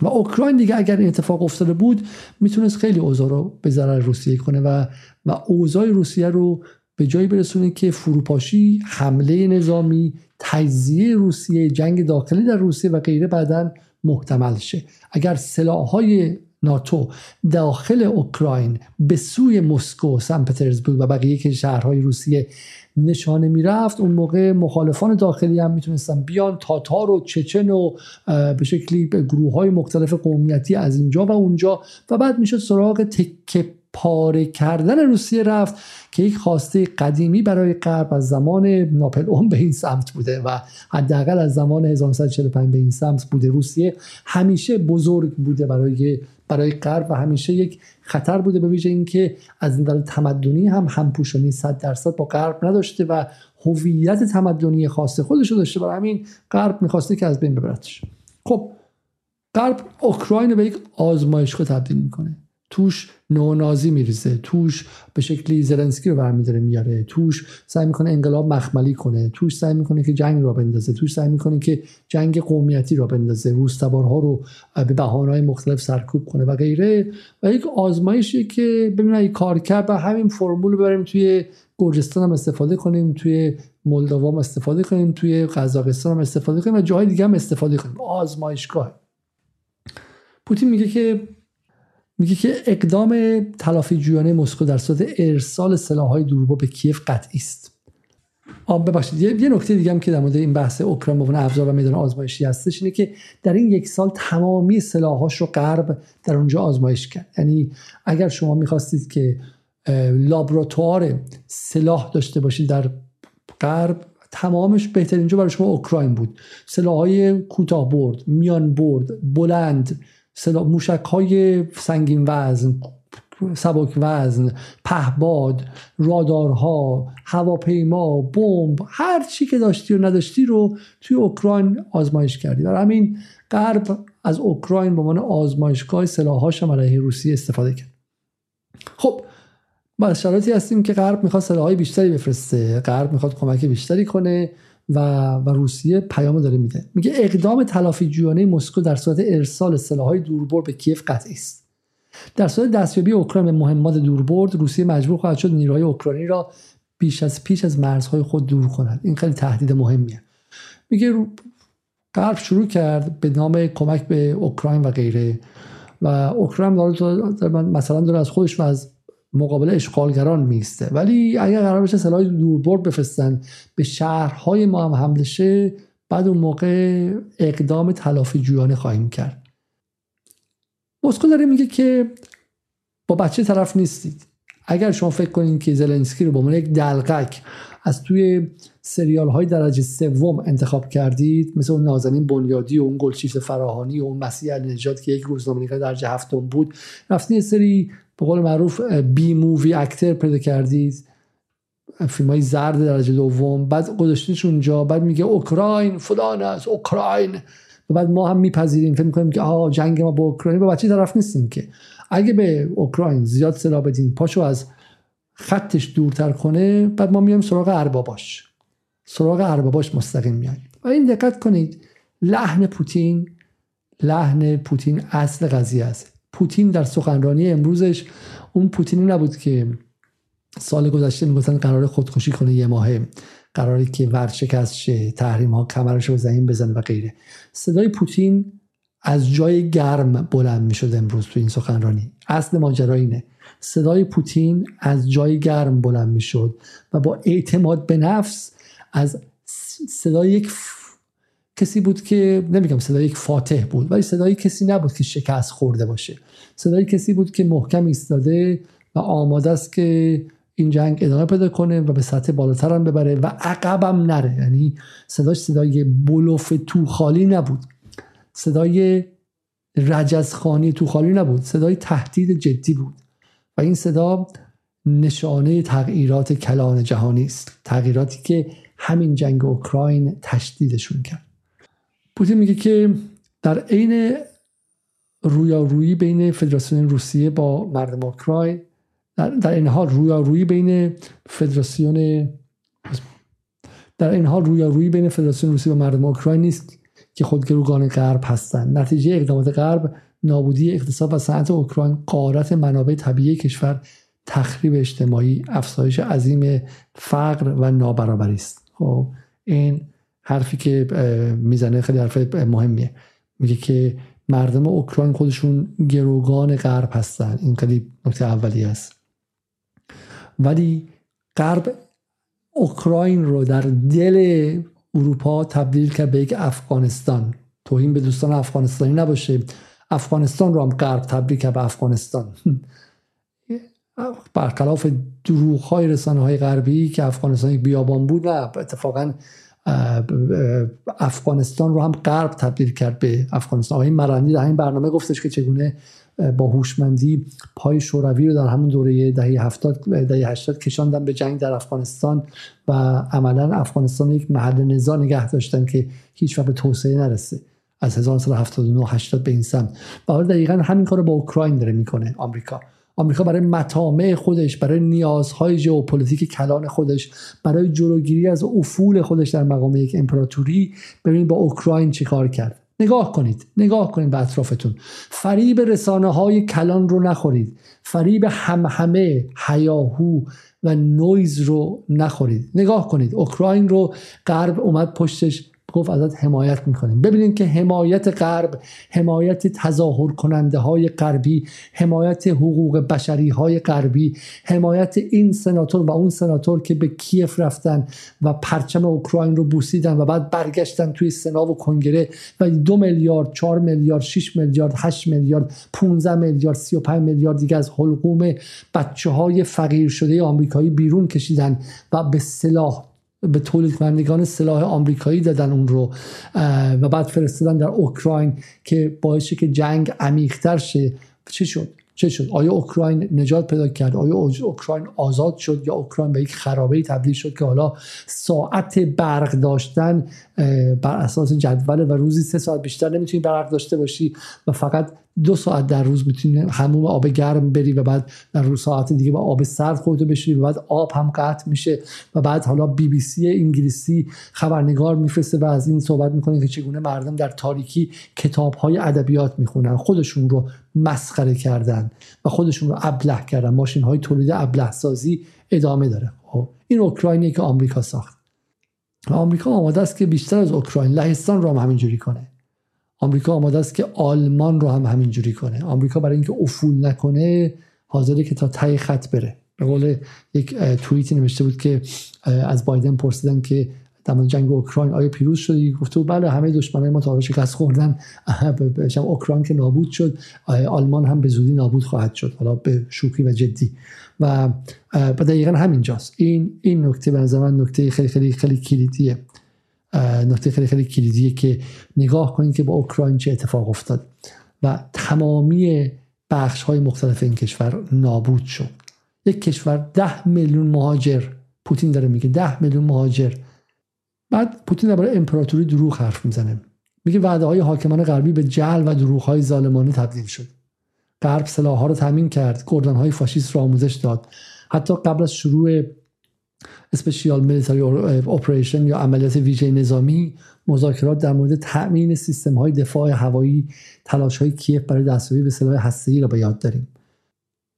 و اوکراین دیگه اگر این اتفاق افتاده بود می‌تونست خیلی اوضاع رو به ضرر روسیه کنه و و اوضاع روسیه رو به جایی برسونه که فروپاشی حمله نظامی تجزیه روسیه جنگ داخلی در روسیه و غیره بعدا محتمل شه. اگر سلاحهای ناتو داخل اوکراین به سوی مسکو سن پترزبورگ و بقیه که شهرهای روسیه نشانه می‌رفت. اون موقع مخالفان داخلی هم می‌تونستن بیان. تاتار و چچن و به شکلی گروه های مختلف قومیتی از اینجا و اونجا. و بعد می‌شد سراغ تکه پاره کردن روسیه رفت که یک خواسته قدیمی برای غرب از زمان ناپلئون به این سمت بوده و حداقل از زمان 1945 به این سمت بوده. روسیه همیشه بزرگ بوده برای برای غرب و همیشه یک خطر بوده به ویژه اینکه از نظر تمدنی هم همپوشانی 100 درصد با غرب نداشته و هویت تمدنی خاص خودش رو داشته. برای همین غرب می‌خواسته که از بین ببرتش خب غرب اوکراین به یک آزمایشگاه تبدیل می‌کنه. توش نونازی میریزه توش به شکلی زلنسکی رو برمیداره میاره توش سعی می‌کنه انقلاب مخملی کنه توش سعی می‌کنه که جنگ را بندازه توش سعی می‌کنه که جنگ قومیتی را بندازه روستبارها رو به بهانه‌های مختلف سرکوب کنه و غیره. و یک آزمایشی که ببینید کار کرد و همین فرمول رو ببریم توی گرجستان هم استفاده کنیم توی مولداوا هم استفاده کنیم توی قزاقستان هم استفاده کنیم و جاهای دیگه هم استفاده کنیم. آزمایشگاه. پوتین میگه که میگه که اقدام تلافی جویانه مسکو در صورت ارسال سلاحهای دوربر به کیف قطعی است. آب ببخشید. یه نکته دیگه هم که در مورد این بحث اوکراین به ابزار و میدان آزمایشی هستش اینه که در این یک سال تمامی سلاحاش رو غرب در اونجا آزمایش کرد. یعنی اگر شما می‌خواستید که لابراتوار سلاح داشته باشید در غرب تمامش بهترین جا برای شما اوکراین بود. سلاحهای کوتاه برد میان برد بلند موشک های سنگین وزن سبک وزن پهباد رادارها هواپیما بمب هر چی که داشتی و نداشتی رو توی اوکراین آزمایش کردی. برای همین غرب از اوکراین به عنوان آزمایشگاه سلاحاش هم علیه روسیه استفاده کرد. خب ما شرایطی هستیم که غرب می‌خواد سلاحهای بیشتری بفرسته غرب می‌خواد کمک بیشتری کنه. و, و روسیه پیامو داره میده. میگه اقدام تلافی جویانه مسکو در صورت ارسال سلاحهای دوربر به کیف قطعی است. در صورت دستیابی اوکراین به مهمات دوربرد روسیه مجبور خواهد شد نیروهای اوکراینی را بیش از پیش از مرزهای خود دور کند. این خیلی تهدید مهمیه. میگه غرب شروع کرد به نام کمک به اوکراین و غیره. و اوکراین مثلا داره از خودش و از مقابل اشغالگران میسته ولی اگر قرار بشه سلاح دوربرد بفرستن به شهرهای ما هم حمله شه بعد اون موقع اقدام تلافی جویانه خواهیم کرد. مسکو داره میگه که با بچه طرف نیستید. اگر شما فکر کنید که زلنسکی رو به عنوان یک دلقک از توی سریال های درجه سوم انتخاب کردید مثل اون نازنین بنیادی و اون گلچیفت فراهانی و اون مسیح علی نجات که یک روزنامه درجه هفتم بود رفتین سری به قول معروف بی مووی اکتر پیدا کردید. فیلم های زرد درجه دوم. بعد گذاشتیش اونجا. بعد میگه اوکراین فلان است اوکراین. و بعد ما هم میپذیریم. فکر می‌کنیم که آه جنگ ما با اوکراین. با بچه طرف نیستیم که. اگه به اوکراین زیاد سلاح بدین پاشو از خطش دورتر کنه بعد ما میایم سراغ ارباباش. سراغ ارباباش مستقیم میایم و این دقت کنید لحن پوتین لحن پوتین اصل قضیه است. پوتین در سخنرانی امروزش اون پوتینی نبود که سال گذشته می‌گفتن قرار خودکشی کنه یه ماهه قراری که ورشکست شه تحریم ها کمرش رو زمین بزنه و غیره. صدای پوتین از جای گرم بلند می‌شد امروز تو این سخنرانی. اصل ماجرا اینه. صدای پوتین از جای گرم بلند می‌شد و با اعتماد به نفس از صدای یک کسی بود که نمیگم صدای یک فاتح بود ولی صدای کسی نبود که شکست خورده باشه. صدای کسی بود که محکم ایستاده و آماده است که این جنگ ادامه پیدا کنه و به سطح بالاتر هم ببره و عقبم نره. یعنی صداش صدای بلوف تو خالی نبود. صدای رجزخانی تو خالی نبود. صدای تهدید جدی بود. و این صدا نشانه تغییرات کلان جهانی است. تغییراتی که همین جنگ اوکراین تشدیدشون کرد. پوتین میگه که در عین رویارویی بین فدراسیون روسیه با مردم اوکراین در, در این حال رویارویی بین فدراسیون در این حال رویارویی بین فدراسیون روسیه و مردم اوکراین نیست که خودگروگان غرب هستند. نتیجه اقدامات غرب نابودی اقتصاد و صنعت اوکراین قارت منابع طبیعی کشور تخریب اجتماعی افزایش عظیم فقر و نابرابری است. خب این حرفی که می‌زنه خیلی حرف مهمیه. میگه که مردم اوکراین خودشون گروگان غرب هستن. این خیلی نکته اولی است. ولی غرب اوکراین رو در دل اروپا تبدیل کرد به یک افغانستان. توهین به دوستان افغانستانی نباشه. افغانستان رو هم غرب تبدیل کرد به افغانستان. برخلاف دروغ های رسانه های غربی که افغانستان یک بیابان بود نه اتفاقا افغانستان رو هم غرب تبدیل کرد به افغانستان. آقای مرندی در این برنامه گفتش که چگونه با هوشمندی پای شوروی رو در همون دوره دهه 70 دهه 80 کشاندن به جنگ در افغانستان و عملا افغانستان یک محل نزاع نگه داشتن که هیچ به توسعه نرسه از 1979 80 به این سمت. و حالا دقیقا همین کار رو با اوکراین داره می‌کنه آمریکا. آمریکا برای مطامع خودش برای نیازهای ژئوپلیتیک کلان خودش برای جلوگیری از افول خودش در مقام یک امپراتوری. ببینید با اوکراین چیکار کرد. نگاه کنید نگاه کنید به اطرافتون. فریب رسانه های کلان رو نخورید. فریب همه هیاهو و نویز رو نخورید. نگاه کنید اوکراین رو غرب اومد پشتش گفت ازت حمایت می‌کنیم. ببینید که حمایت غرب حمایت تظاهر کننده های غربی حمایت حقوق بشری های غربی حمایت این سناتور و اون سناتور که به کیف رفتن و پرچم اوکراین رو بوسیدن و بعد برگشتن توی سنا و کنگره و دو میلیارد چهار میلیارد 6 میلیارد 8 میلیارد 15 میلیارد 35 میلیارد دیگه از حلقوم بچه های فقیر شده آمریکایی بیرون کشیدن و به سلاح به تولید کنندگان سلاح آمریکایی دادن اون رو و بعد فرستادن در اوکراین که باعث که جنگ عمیقتر شه. چه شد؟ چه شد؟ آیا اوکراین نجات پیدا کرد؟ آیا اوکراین آزاد شد یا اوکراین به یک خرابه تبدیل شد که حالا ساعت برق داشتن بر اساس جدول و روزی سه ساعت بیشتر نمی‌تونی برق داشته باشی و فقط دو ساعت در روز می‌تونی هموم آب گرم بری و بعد در روز ساعت دیگه با آب سرد خودتو بشوری و بعد آب هم قطع میشه و بعد حالا بی بی سی انگلیسی خبرنگار میفرسته و از این صحبت می‌کنه که چگونه مردم در تاریکی کتاب های ادبیات می‌خونن. خودشون رو مسخره کردن و خودشون رو ابله کردن. ماشین های تولید ابله سازی ادامه داره. خب این اوکراینی که آمریکا ساخت. آمریکا آماده است که بیشتر از اوکراین لهستان رو هم همینجوری کنه. آمریکا آماده است که آلمان رو هم همینجوری کنه. آمریکا برای اینکه افول نکنه حاضره که تا تای خط بره. به قول یک توییتی نوشته بود که از بایدن پرسیدن که در جنگ اوکراین آیا پیروز شدی گفته بله همه دشمنان ما تا شکست خوردن. اوکراین که نابود شد آلمان هم به زودی نابود خواهد شد. حالا به شوخی و جدی. و دقیقا همینجاست. این این نکته به نظر من نکته خیلی خیلی خیلی کلیدیه. نکته خیلی خیلی کلیدیه که نگاه کنید که با اوکراین چه اتفاق افتاد و تمامی بخش های مختلف این کشور نابود شد. یک کشور ده میلیون مهاجر پوتین داره میگه ده میلیون مهاجر. بعد پوتین برای امپراتوری دروغ حرف می‌زنه. میگه وعده های حاکمان غربی به جل و دروغ های ظالمانه تبدیل شد. غرب سلاح ها رو تامین کرد گردن های فاشیست رو آموزش داد. حتی قبل از شروع اسپشیال میلیتاری اپریشن یا عملیات ویژه نظامی مذاکرات در مورد تأمین سیستم های دفاع هوایی تلاش های کیف برای دستیابی به سلاح هسته‌ای را به یاد داریم.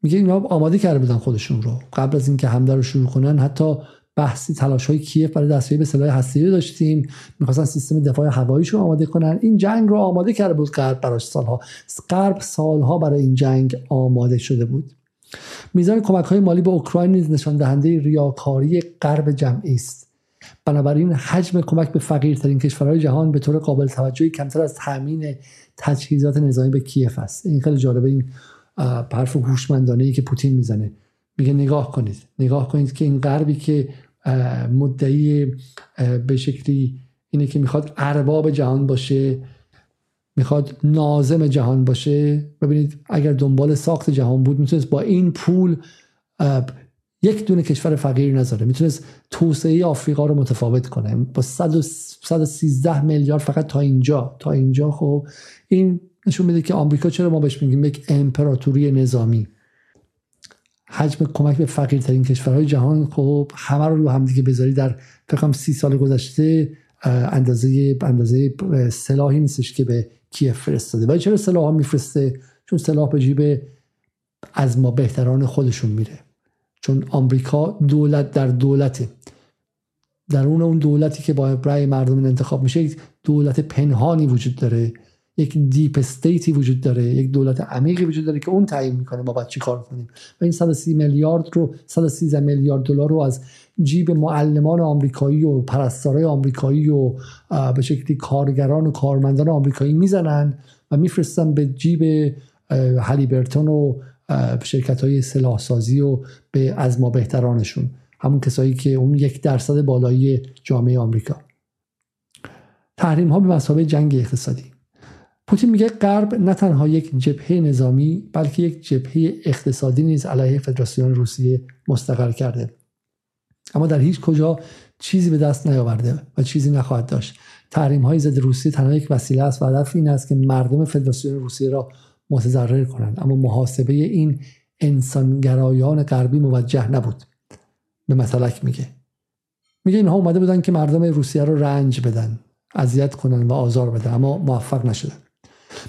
میگه اینا آماده کرده بودن خودشون رو. قبل از اینکه حمله رو شروع کنن حتی بحثی تلاش های کیف برای دستیابی به سلاح هسته‌ای داشتیم. می‌خواستن سیستم دفاع هواییشون آماده کنن. این جنگ رو آماده کرده بود غرب براش سالها غرب سالها برای این جنگ آماده شده بود. میزان کمک های مالی به اوکراین نیز نشان دهنده ریاکاری غرب جمعی است. بنابراین حجم کمک به فقیرترین کشورهای جهان به طور قابل توجهی کمتر از تامین تجهیزات نظامی به کیف است. این خیلی جالبه این حرف هوشمندانه ای که پوتین می‌زنه. میگه نگاه کنید نگاه کنید که این غربی که مدعی به شکلی اینه که می‌خواد ارباب جهان باشه می‌خواد نازم جهان باشه. ببینید اگر دنبال ساخت جهان بود می‌تونست با این پول یک دونه کشور فقیر نذاره. می‌تونست توسعه آفریقا رو متفاوت کنه. با 113 میلیارد فقط تا اینجا. تا اینجا خب این نشون میده که آمریکا چرا ما بهش میگیم یک امپراتوری نظامی. حجم کمک به فقیرترین کشورهای جهان خب همه رو رو هم دیگه بذاری در فکرم سی سال گذشته اندازه اندازه سلاحی نیستش که به کیف فرستاده. ولی چرا سلاح ها میفرسته؟ چون سلاح به جیب از ما بهتران خودشون میره. چون آمریکا دولت در دولته. در اون اون دولتی که با رأی مردم انتخاب میشه دولت پنهانی وجود داره. یک دیپ استیتی وجود داره یک دولت عمیقی وجود داره که اون تعیین می‌کنه ما باید چی کار کنیم. و این 130 میلیارد رو 113 میلیارد دلار رو از جیب معلمان آمریکایی و پرستارای آمریکایی و به شکلی کارگران و کارمندان آمریکایی می‌زنن و میفرستن به جیب هلیبرتون و شرکت های سلاح سازی و به از ما بهترانشون همون کسایی که اون یک درصد بالایی جامعه آمریکا. تحریم ها به مسابقه جنگ اقتصادی. پوتین میگه غرب نه تنها یک جبهه نظامی بلکه یک جبهه اقتصادی نیز علیه فدراسیون روسیه مستقر کرده. اما در هیچ کجا چیزی به دست نیاورده و چیزی نخواهد داشت. تحریم های ضد روسیه تنها یک وسیله است و هدف این است که مردم فدراسیون روسیه را متضرر کنند. اما محاسبه این انسانگرایان غربی موجه نبود. به مثلک میگه. میگه اینها اومده بودن که مردم روسیه رو رنج بدن اذیت کنن و آزار بدن اما موفق نشدن.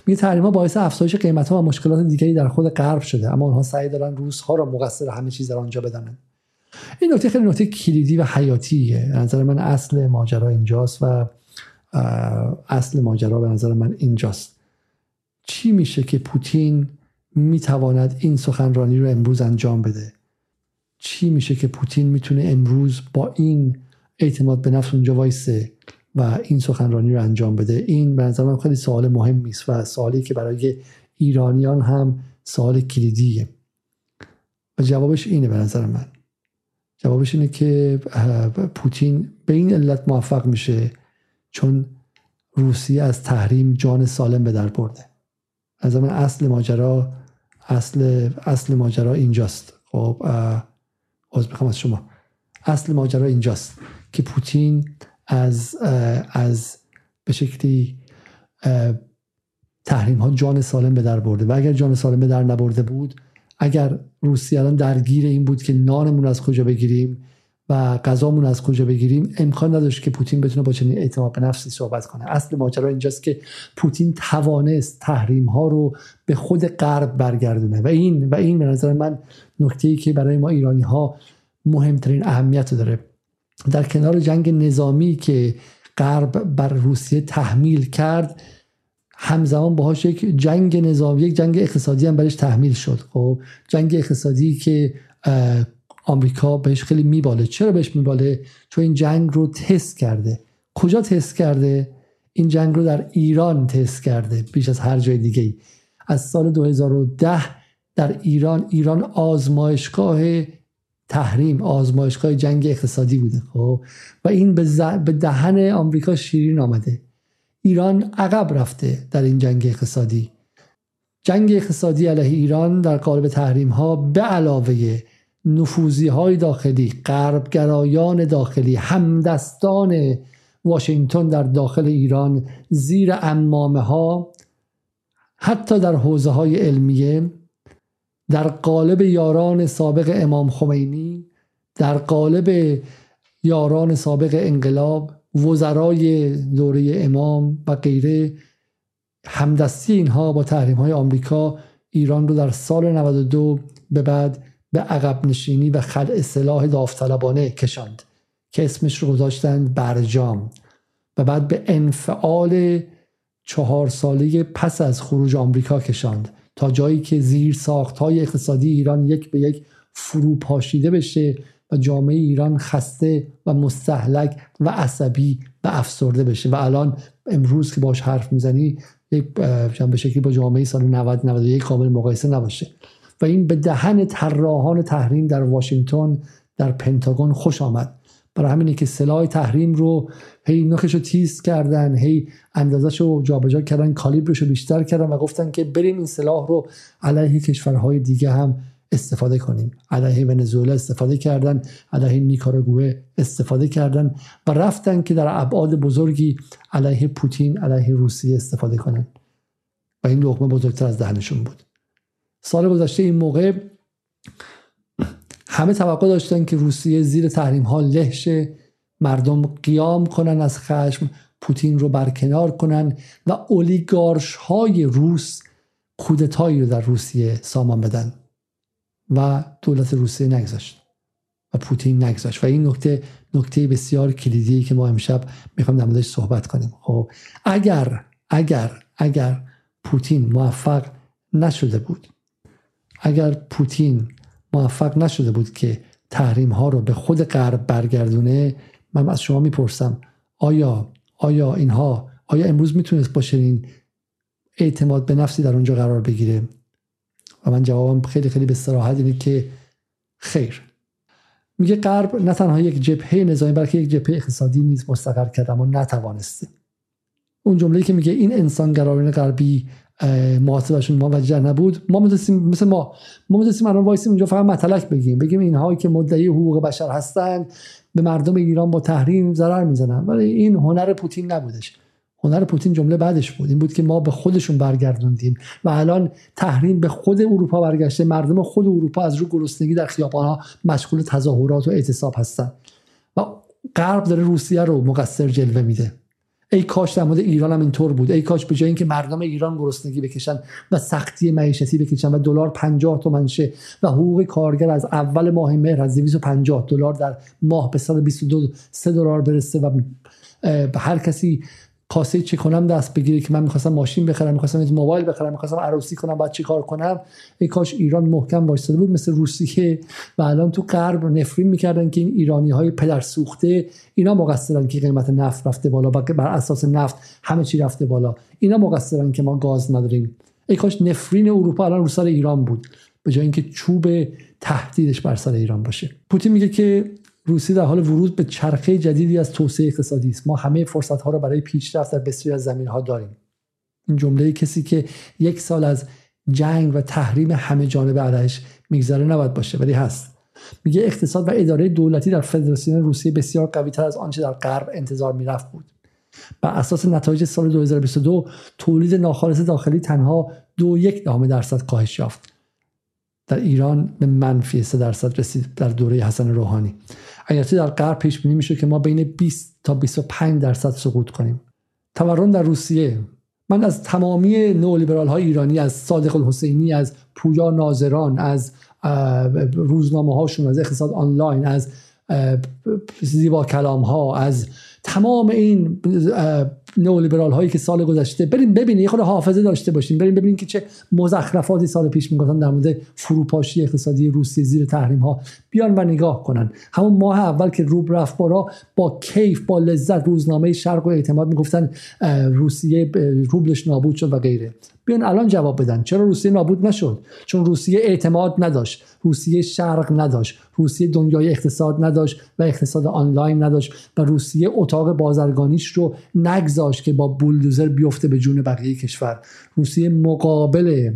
میگه تحریم ها باعث افزایش قیمت ها و مشکلات دیگری در خود غرب شده اما آنها سعی دارن روس ها را مقصر همه چیز در آنجا بدنن. این نکته خیلی نکته کلیدی و حیاتیه. نظر من اصل ماجرا اینجاست و اصل ماجرا به نظر من اینجاست. چی میشه که پوتین می‌تواند این سخنرانی رو امروز انجام بده؟ چی میشه که پوتین می‌تونه امروز با این اعتماد به نفس اونجا وایسه؟ و این سخنرانی رو انجام بده. این به نظر من خیلی سوال مهمی است و سوالی که برای ایرانیان هم سوال کلیدیه. و جوابش اینه به نظر من. جوابش اینه که پوتین به این علت موفق میشه چون روسیه از تحریم جان سالم به در برده. از من اصل ماجرا اصل اصل ماجرا اینجاست. خب از بخوام از شما. اصل ماجرا اینجاست که پوتین از از به شکلی تحریم ها جان سالم به در برده. و اگر جان سالم به در نبرده بود اگر روسیه الان درگیر این بود که نانمون از کجا بگیریم و غذامون از کجا بگیریم امکان نداشت که پوتین بتونه با چنین اعتماد به نفسی صحبت کنه. اصل ماجرا اینجاست که پوتین توانست تحریم ها رو به خود غرب برگردونه. و این و این به نظر من نکته ای که برای ما ایرانی ها مهمترین اهمیت داره. در کنار جنگ نظامی که غرب بر روسیه تحمیل کرد همزمان باهاش یک جنگ نظامی یک جنگ اقتصادی هم برش تحمیل شد. خب جنگ اقتصادی که آمریکا بهش خیلی میباله. چرا بهش میباله؟ چون این جنگ رو تست کرده. کجا تست کرده؟ این جنگ رو در ایران تست کرده بیش از هر جای دیگه. از سال 2010 در ایران ایران آزمایشگاه تحریم آزمایشگاه جنگ اقتصادی بوده خب؟ و این به دهن آمریکا شیرین آمده. ایران عقب رفته در این جنگ اقتصادی. جنگ اقتصادی علیه ایران در قالب تحریم ها به علاوه نفوزی های داخلی غربگرایان داخلی همدستان واشنگتن در داخل ایران زیر امامه ها حتی در حوزه های علمیه در قالب یاران سابق امام خمینی در قالب یاران سابق انقلاب وزرای دوره امام و غیره همدستی اینها با تحریم های آمریکا ایران رو در سال 92 به بعد به عقب نشینی و خلع سلاح داوطلبانه کشاند که اسمش رو گذاشتند برجام و بعد به انفعال چهار ساله پس از خروج آمریکا کشاند. تا جایی که زیر ساخت های اقتصادی ایران یک به یک فرو پاشیده بشه و جامعه ایران خسته و مستحلک و عصبی و افسرده بشه. و الان امروز که باش حرف می‌زنی به شکلی با جامعه سال 90 91 کامل مقایسه نباشه. و این به دهن طراحان تحریم در واشنگتن در پنتاگون خوش آمد. برای همینه که سلاح تحریم رو هی نخش رو تیز کردن هی اندازش رو جابجا کردن کالیبرش رو بیشتر کردن و گفتن که بریم این سلاح رو علیه کشورهای دیگه هم استفاده کنیم. علیه ونزوئلا استفاده کردن علیه نیکاراگوه استفاده کردن و رفتن که در ابعاد بزرگی علیه پوتین علیه روسیه استفاده کنن. و این لقمه بزرگتر از دهنشون بود. سال گذشته این موقع همه توقع داشتن که روسیه زیر تحریم ها لهشه. مردم قیام کنن از خشم پوتین رو برکنار کنن و اولیگارش های روس کودتایی رو در روسیه سامان بدن و دولت روسیه نگذاشت و پوتین نگذاشت. و این نکته نکته بسیار کلیدی که ما امشب می‌خوام در موردش صحبت کنیم. خب اگر اگر اگر پوتین موفق نشده بود اگر پوتین موفق نشده بود که تحریم ها رو به خود غرب برگردونه من از شما می‌پرسم آیا آیا اینها آیا امروز می‌تونست با اعتماد به نفسی در اونجا قرار بگیره؟ و من جوابم خیلی خیلی به صراحت اینه که خیر. میگه غرب نه تنها یک جبهه نظامی بلکه یک جبهه اقتصادی نیز مستقر کرد اما نتوانسته. اون جمله که میگه این انسان گرایان غربی محاسبشون ما وجه نبود. ما می‌تونستیم مثل ما ما می‌تونستیم الان وایسیم اونجا فقط مطلق بگیم. بگیم اینهایی که مدعی حقوق بشر هستند به مردم ایران با تحریم ضرر می‌زنن. ولی این هنر پوتین نبودش. هنر پوتین جمله بعدش بود. این بود که ما به خودشون برگردوندیم و الان تحریم به خود اروپا برگشته. مردم خود اروپا از رو گرسنگی در ها مشغول تظاهرات و اعتصاب هستن. و غرب داره روسیه رو مقصر جلوه میده. ای کاش در مورد ایران هم اینطور بود. ای کاش به جای اینکه مردم ایران گرسنگی بکشن و سختی معیشتی بکشن و دلار 50 تومن شه و حقوق کارگر از اول ماه مهر از 250 دلار در ماه به 122 3 دلار برسه و هر کسی کاسه چی کنم دست بگیره که من می‌خواستم ماشین بخرم می‌خواستم موبایل بخرم می‌خواستم عروسی کنم بعد چی کار کنم؟ ای کاش ایران محکم وایساده بود مثل روسیه. و الان تو غرب نفرین می‌کردن که این ایرانی های پدر سوخته اینا مقصرن که قیمت نفت رفته بالا و بر اساس نفت همه چی رفته بالا. اینا مقصرن که ما گاز نداریم. ای کاش نفرین اروپا الان رو سر ایران بود به جای اینکه چوب تهدیدش بر سر ایران باشه. پوتین میگه که روسیه در حال ورود به چرخه جدیدی از توسعه اقتصادی است. ما همه فرصت ها را برای پیشرفت در بسیاری از زمین ها داریم. این جمله کسی که یک سال از جنگ و تحریم همه جانبه علیش میگذره نباید باشه ولی هست. میگه اقتصاد و اداره دولتی در فدراسیون روسیه بسیار قوی تر از آنچه در غرب انتظار می‌رفت بود. بر اساس نتایج سال 2022 تولید ناخالص داخلی تنها دو یک دهم درصد کاهش یافت. در ایران به منفی 3 درصد رسید در دوره حسن روحانی. اگرچه در غرب پیش بینی میشه که ما بین 20 تا 25 درصد سقوط کنیم. تورم در روسیه. من از تمامی نولیبرال های ایرانی از صادق الحسینی از پویا ناظران از روزنامه هاشون از اقتصاد آنلاین از زیبا کلام ها از تمام این نئولیبرال هایی که سال گذشته بریم ببینید خود حافظه داشته باشیم. بریم ببینید که چه مزخرفاتی سال پیش می‌گفتن در مورد فروپاشی اقتصادی روسیه زیر تحریم ها بیان و نگاه کنن. همون ماه اول که روب رفت بارا با کیف با لذت روزنامه شرق و اعتماد می‌گفتن روسیه روبلش نابود شد و غیره. بیان الان جواب بدن. چرا روسیه نابود نشد؟ چون روسیه اعتماد نداشت روسیه شرق نداشت روسیه دنیای اقتصاد نداشت و اقتصاد آنلاین نداشت و روسیه اتاق بازرگانیش رو نگذاشت که با بولدوزر بیفته به جون بقیه کشور. روسیه مقابل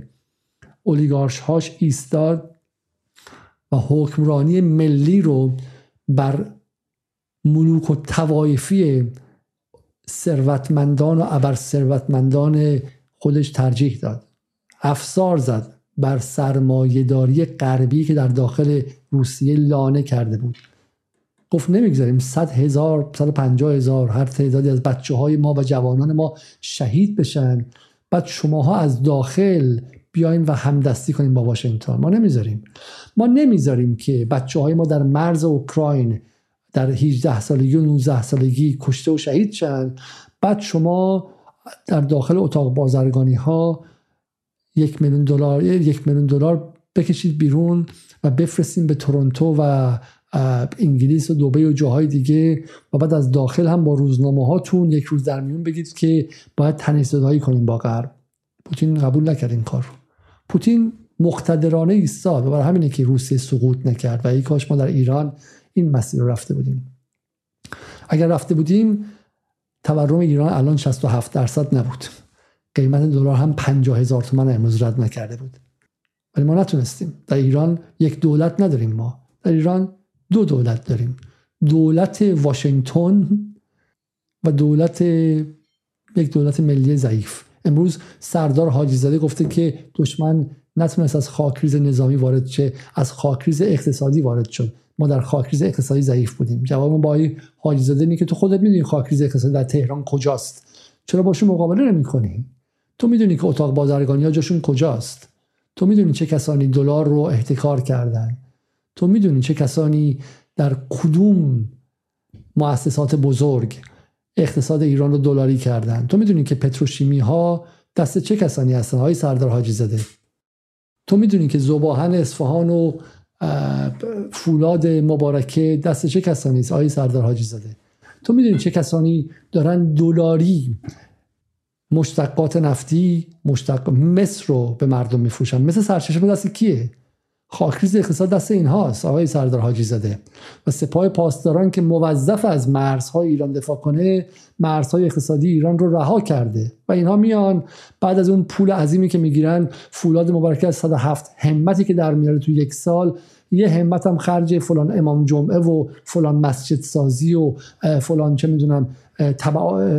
اولیگارش هاش ایستاد و حکمرانی ملی رو بر ملوک و توایفی ثروتمندان و ابر ثروتمندان خودش ترجیح داد. افسار زد بر سرمایهداری غربی که در داخل روسیه لانه کرده بود. گفت نمی‌گذاریم صد هزار صد پنجاه هزار هر تعدادی از بچه های ما و جوانان ما شهید بشن. بعد شماها از داخل بیاین و همدستی کنیم با واشنگتن. ما نمی‌ذاریم. ما نمی‌ذاریم که بچه های ما در مرز اوکراین در 18 سالگی و 19 سالگی کشته و شهید شن. بعد شما در داخل اتاق بازرگانی ها یک میلیون دلار یک میلیون دلار بکشید بیرون و بفرستیم به تورنتو و انگلیس و دوبه و جاهای دیگه و بعد از داخل هم با روزنامه هاتون یک روز در میون بگید که باید تنیزدهایی کنیم با غرب. پوتین قبول نکرد این کار پوتین مقتدرانه ایستاد و برای همینه که روسیه سقوط نکرد و ای کاش ما در ایران این مسیر رو رفته بودیم. اگر رفته بودیم تورم ایران الان 67 درصد نبود. قیمت دلار هم 50 هزار تومن امروز رد نکرده بود. ولی ما نتونستیم. در ایران یک دولت نداریم ما. در ایران دو دولت داریم. دولت واشنگتن و دولت یک دولت ملی ضعیف. امروز سردار حاجی زاده گفته که دشمن نتونست از خاکریز نظامی وارد شه از خاکریز اقتصادی وارد شد. ما در خاکریز اقتصادی ضعیف بودیم. جواب با حاجی زاده اینه که تو خودت می‌دونی خاکریز اقتصادی در تهران کجاست. چرا باشون مقابله نمی‌کنی؟ تو می‌دونی که اتاق بازرگانی ها جاشون کجاست. تو می‌دونی چه کسانی دلار رو احتکار کردن. تو می‌دونی چه کسانی در کدوم مؤسسات بزرگ اقتصاد ایران رو دلاری کردن. تو می‌دونی که پتروشیمی ها دست چه کسانی هستن؟ های سردار حاجی زده تو می‌دونی که زباهن اصفهان و فولاد مبارکه دست چه کسانی است؟ آقای سردار حاجی زده تو می‌دونی چه کسانی دارن دلاری مشتقات نفتی مشتق مصر رو به مردم میفروشن. مثل سرچشمه دست کیه؟ خاکریز اقتصاد دست اینهاست آقای سردار حاجی زده و سپاه پاسداران که موظف از مرزهای ایران دفاع کنه مرزهای اقتصادی ایران رو رها کرده. و اینها میان بعد از اون پول عظیمی که می‌گیرن فولاد مبارکه از 107 همتی که در میاره تو یک سال یه همت هم خرج فلان امام جمعه و فلان مسجد سازی و فلان چه می‌دونم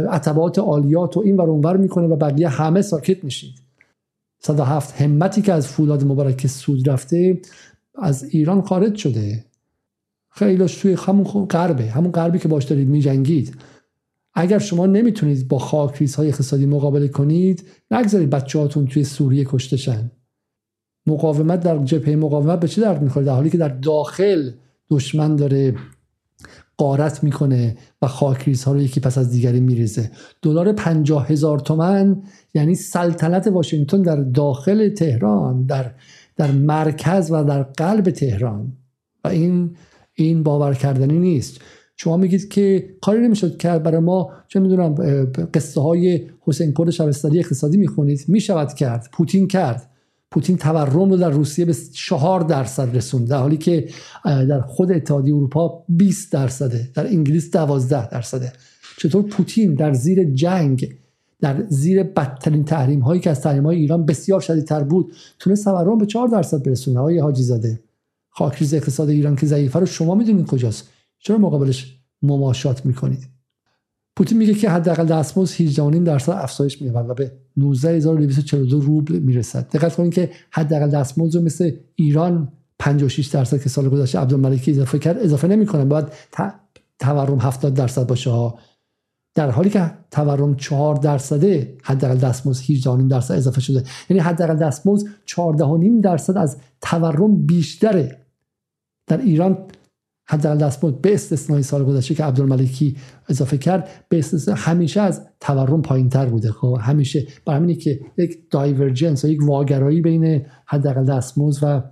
عطبات عالیات و این ور اونور می‌کنه و بقیه همه ساکت میشید 107 همتی که از فولاد مبارک سود رفته از ایران خارج شده. خیلیش توی همون غربه همون غربی که باش دارید میجنگید. اگر شما نمی‌تونید با خاک های اقتصادی مقابله کنید نگذارید بچه‌هاتون توی سوریه کشته مقاومت در جبهه مقاومت به چه درد می‌خوره؟ در حالی که در داخل دشمن داره قارت می‌کنه و خاکریز ها رو یکی پس از دیگری میریزه. دلار پنجاه هزار تومن یعنی سلطنت واشنگتن در داخل تهران در در مرکز و در قلب تهران. و این این باور کردنی نیست. شما میگید که کاری نمی‌شد کرد برای ما چه می‌دونم قصه های حسین کرد شبستری اقتصادی می‌خونید. می‌شود کرد. پوتین کرد. پوتین تورم رو در روسیه به 4 درصد رسوند در حالی که در خود اتحادیه اروپا 20 درصده در انگلیس 12 درصده چطور پوتین در زیر جنگ در زیر بدترین تحریم هایی که از تحریم های ایران بسیار شدیدتر بود تونست تورم به 4 درصد برسونه؟ های حاجی زاده خاکریز اقتصاد ایران که ضعیفه رو شما می‌دونید کجاست؟ چرا مقابلش مماشات می‌کنید؟ پوتین میگه که حداقل دستمزد 18.5 درصد افزایش می‌یابد و به 19242 روبل می‌رسد. دقت کنید که حداقل دستمزد رو مثل ایران 56 درصد که سال گذشته عبدالملکی اضافه کرد اضافه نمی‌کنه. باید تورم 70 درصد باشه ها. در حالی که تورم 4 درصده حداقل دستمزد 18.5 درصد اضافه شده. یعنی حداقل دستمزد 14.5 درصد از تورم بیشتره. در ایران حداقل دستمزد به استثنای سال گذشته که عبدالملکی اضافه کرد به استثنای همیشه از تورم پایین تر بوده. خب همیشه برای همینه که یک دایورجنس و یک واگرایی بین حداقل دستمزد و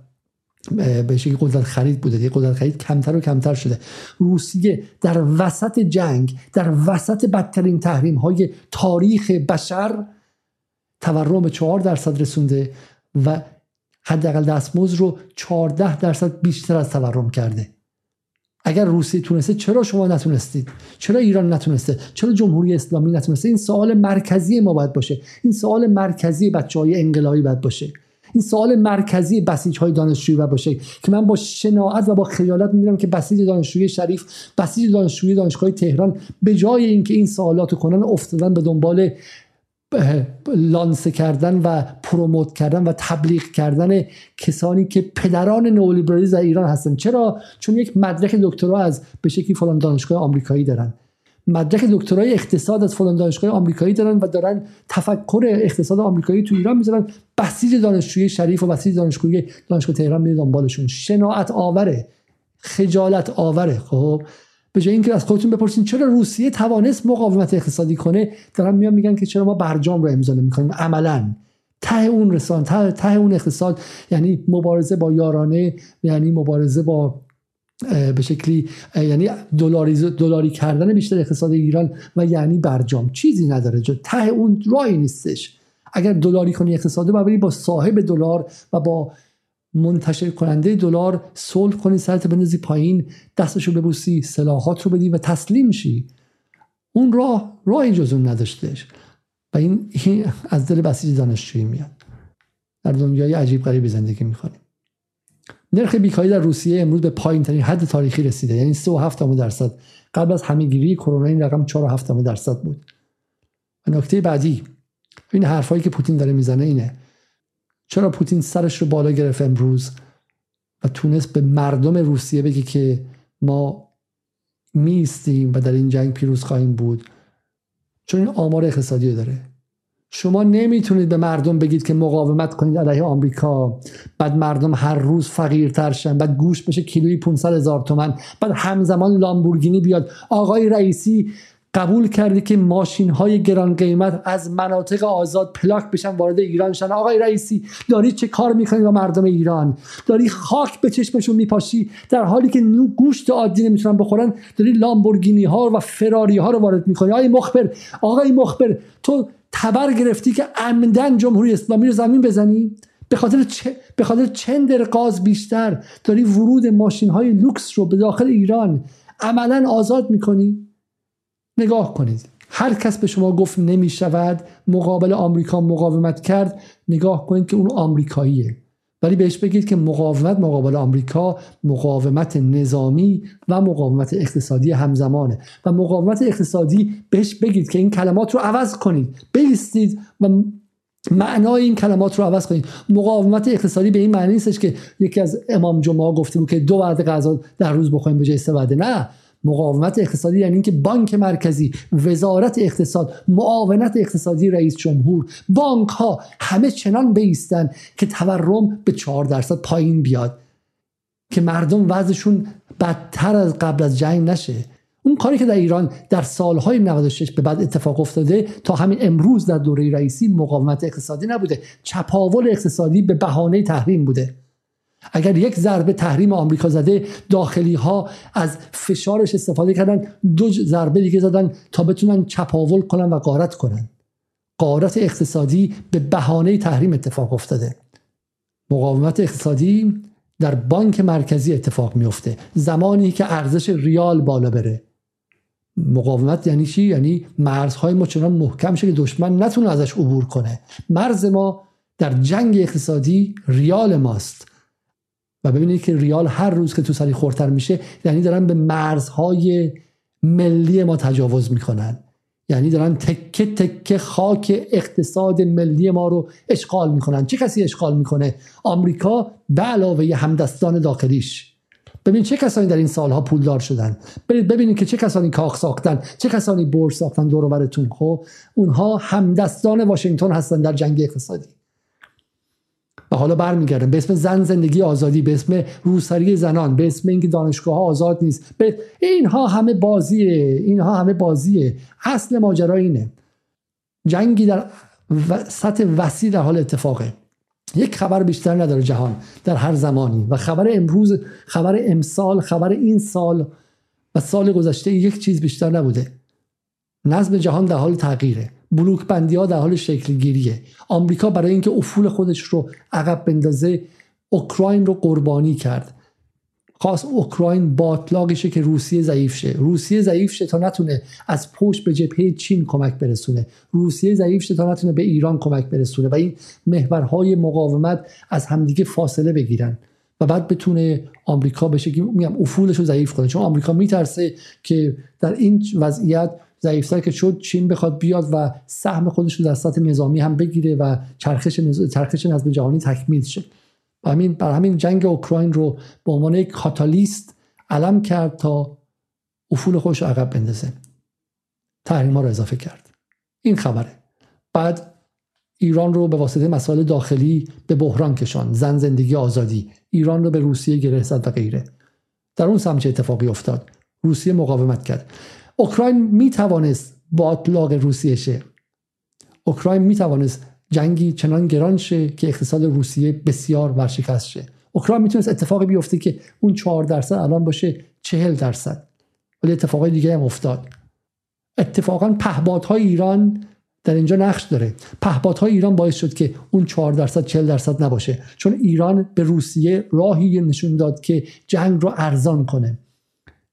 به شکلی قدرت خرید بوده. یک قدرت خرید کمتر و کمتر شده. روسیه در وسط جنگ در وسط بدترین تحریم های تاریخ بشر تورم به 4 درصد رسونده و حداقل دستمزد رو 14 درصد بیشتر از تورم کرده. اگر روسیه تونسته چرا شما نتونستید؟ چرا ایران نتونسته؟ چرا جمهوری اسلامی نتونسته؟ این سوال مرکزی ما باید باشه. این سوال مرکزی بچه های انقلابی باید باشه. این سوال مرکزی بسیج های دانشجویی باید باشه که من با شناعت و با خیالت می‌بینم که بسیج دانشجویی شریف بسیج دانشجویی دانشگاه تهران به جای اینکه این سوالات کنن افتادن به دنبال لانس کردن و پروموت کردن و تبلیغ کردن کسانی که پدران نولیبرالیسم در ایران هستن. چرا؟ چون یک مدرک دکترا از به شکلی فلان دانشگاه آمریکایی دارن. مدرک دکترای اقتصاد از فلان دانشگاه آمریکایی دارن و دارن تفکر اقتصاد آمریکایی تو ایران می‌ذارن. بسیج دانشجوی شریف و بسیج دانشجوی دانشگاه تهران میره دنبالشون. شناعت آوره. خجالت آوره. خب؟ به جای اینکه از خودتون بپرسین چرا روسیه توانست مقاومت اقتصادی کنه دارن میان میگن که چرا ما برجام رو امضا نمی‌کنیم. عملا. ته اون رسان ته, ته اون اقتصاد یعنی مبارزه با یارانه یعنی مبارزه با به شکلی یعنی دلاری دلاری کردن بیشتر اقتصاد ایران و یعنی برجام. چیزی نداره. جو ته اون راهی نیستش. اگر دلاری کنی اقتصاد رو با صاحب دلار و با منتشر کننده دلار صلح کنی سرت بنزی پایین دستشو ببوسی سلاحات رو بدی و تسلیم شی. اون راه راهی جز اون نداشتش و این, از دل بسیج دانشجویی میاد. در دنیای عجیب غریبی زندگی می‌کنیم. نرخ بیکاری در روسیه امروز به پایین ترین حد تاریخی رسیده یعنی 3.7 درصد. قبل از همهگیری کرونا این رقم 4.7 درصد بود. و نکته بعدی این حرفایی که پوتین داره می‌زنه اینه. چرا پوتین سرش رو بالا گرفت امروز و تونست به مردم روسیه بگه که ما میستیم و در این جنگ پیروز خواهیم بود؟ چون این آمار اقتصادی داره. شما نمی‌تونید به مردم بگید که مقاومت کنید علیه آمریکا. بعد مردم هر روز فقیرتر شن. بعد گوش بشه کیلوی 500 هزار تومن. بعد همزمان لامبورگینی بیاد. آقای رئیسی قبول کرده که ماشین های گران قیمت از مناطق آزاد پلاک بشن وارد ایران شن؟ آقای رئیسی داری چه کار می‌کنی با مردم ایران؟ داری خاک به چشمشون میپاشی؟ در حالی که نو گوشت عادی نمی‌تونن بخورن داری لامبورگینی ها و فراری ها رو وارد می‌کنی. آقای مخبر آقای مخبر تو تبر گرفتی که عمدن جمهوری اسلامی رو زمین بزنی؟ به خاطر به خاطر چند قاز بیشتر داری ورود ماشین های لوکس رو به داخل ایران عملا آزاد می‌کنی؟ نگاه کنید. هر کس به شما گفت نمی شود مقابل آمریکا مقاومت کرد نگاه کنید که اون آمریکاییه. ولی بهش بگید که مقاومت مقابل آمریکا مقاومت نظامی و مقاومت اقتصادی همزمانه. و مقاومت اقتصادی بهش بگید که این کلمات رو عوض کنید. بیستید و معنای این کلمات رو عوض کنید. مقاومت اقتصادی به این معنی نیستش که یکی از امام جمعه گفته بود که دو وعده غذا در روز بخوریم به جای سه وعده. نه. مقاومت اقتصادی یعنی اینکه بانک مرکزی وزارت اقتصاد معاونت اقتصادی رئیس جمهور بانک ها همه چنان بیستن که تورم به 4 درصد پایین بیاد. که مردم وضعشون بدتر از قبل از جنگ نشه. اون کاری که در ایران در سالهای 96 به بعد اتفاق افتاده تا همین امروز در دوره رئیسی مقاومت اقتصادی نبوده. چپاول اقتصادی به بهانه تحریم بوده. اگر یک ضربه تحریم آمریکا زده داخلی ها از فشارش استفاده کردن. دو ضربه دیگه زدن تا بتونن چپاول کنن و قارت کنن. قارت اقتصادی به بهانه تحریم اتفاق افتاده. مقاومت اقتصادی در بانک مرکزی اتفاق میفته زمانی که ارزش ریال بالا بره. مقاومت یعنی چی؟ یعنی مرزهای ما چنان محکم شه که دشمن نتونه ازش عبور کنه. مرز ما در جنگ اقتصادی ریال ماست. و ببینید که ریال هر روز که تو سری خورتر میشه یعنی دارن به مرزهای ملی ما تجاوز می‌کنن. یعنی دارن تکه تکه خاک اقتصاد ملی ما رو اشغال می‌کنن. چه کسی اشغال می‌کنه؟ آمریکا به علاوه همدستان داخلیش. ببین چه کسانی در این سالها پولدار شدن؟ برید ببینید که چه کسانی کاخ ساختن چه کسانی بورس ساختن دور خب اونها همدستان واشنگتن هستن در جنگ اقتصادی. حالا برمیگردم. به اسم زن زندگی آزادی به اسم روسری زنان به اسم اینکه دانشگاه ها آزاد نیست. به اینها همه بازیه. اینها همه بازیه. اصل ماجرا اینه. جنگی در سطح وسیع در حال اتفاقه. یک خبر بیشتر نداره جهان در هر زمانی. و خبر امروز خبر امسال خبر این سال و سال گذشته یک چیز بیشتر نبوده. نظم جهان در حال تغییره. بلوک بندی ها در حال شکل گیریه آمریکا برای اینکه افول خودش رو عقب بندازه اوکراین رو قربانی کرد. خاص اوکراین باطلاقشه که روسیه ضعیف شه روسیه ضعیف شه تا نتونه از پشت به جبهه چین کمک برسونه. روسیه ضعیف شه تا نتونه به ایران کمک برسونه و این محورهای مقاومت از همدیگه فاصله بگیرن و بعد بتونه آمریکا بشه. که میگم افولش رو ضعیف کنه. چون آمریکا میترسه که در این وضعیت ضعیفتر که شد چین بخواد بیاد و سهم خودش رو در سطح نظامی هم بگیره و چرخش نز... چرخش نظم جهانی تکمیل شه. همین بر همین جنگ اوکراین رو به عنوان یک کاتالیست علم کرد تا افول خودش رو عقب بندازه. تحریما رو اضافه کرد. این خبره. بعد ایران رو به واسطه مسائل داخلی به بحران کشان. زن زندگی آزادی. ایران رو به روسیه گره زد و غیره. در اون سمت افتفاقی افتاد؟ روسیه مقاومت کرد. اوکراین می توانست باطلاق روسیه شه. اوکراین می توانست جنگی چنان گران شه که اقتصاد روسیه بسیار ورشکست شه. اوکراین می‌تونست اتفاقی بیفته که اون 4 درصد الان باشه 40 درصد. ولی اتفاقای دیگه هم افتاد. اتفاقا پهبادهای ایران در اینجا نقش داره. پهپادهای ایران باعث شد که اون 4 درصد 40 درصد نباشه. چون ایران به روسیه راهی نشون داد که جنگ رو ارزان کنه.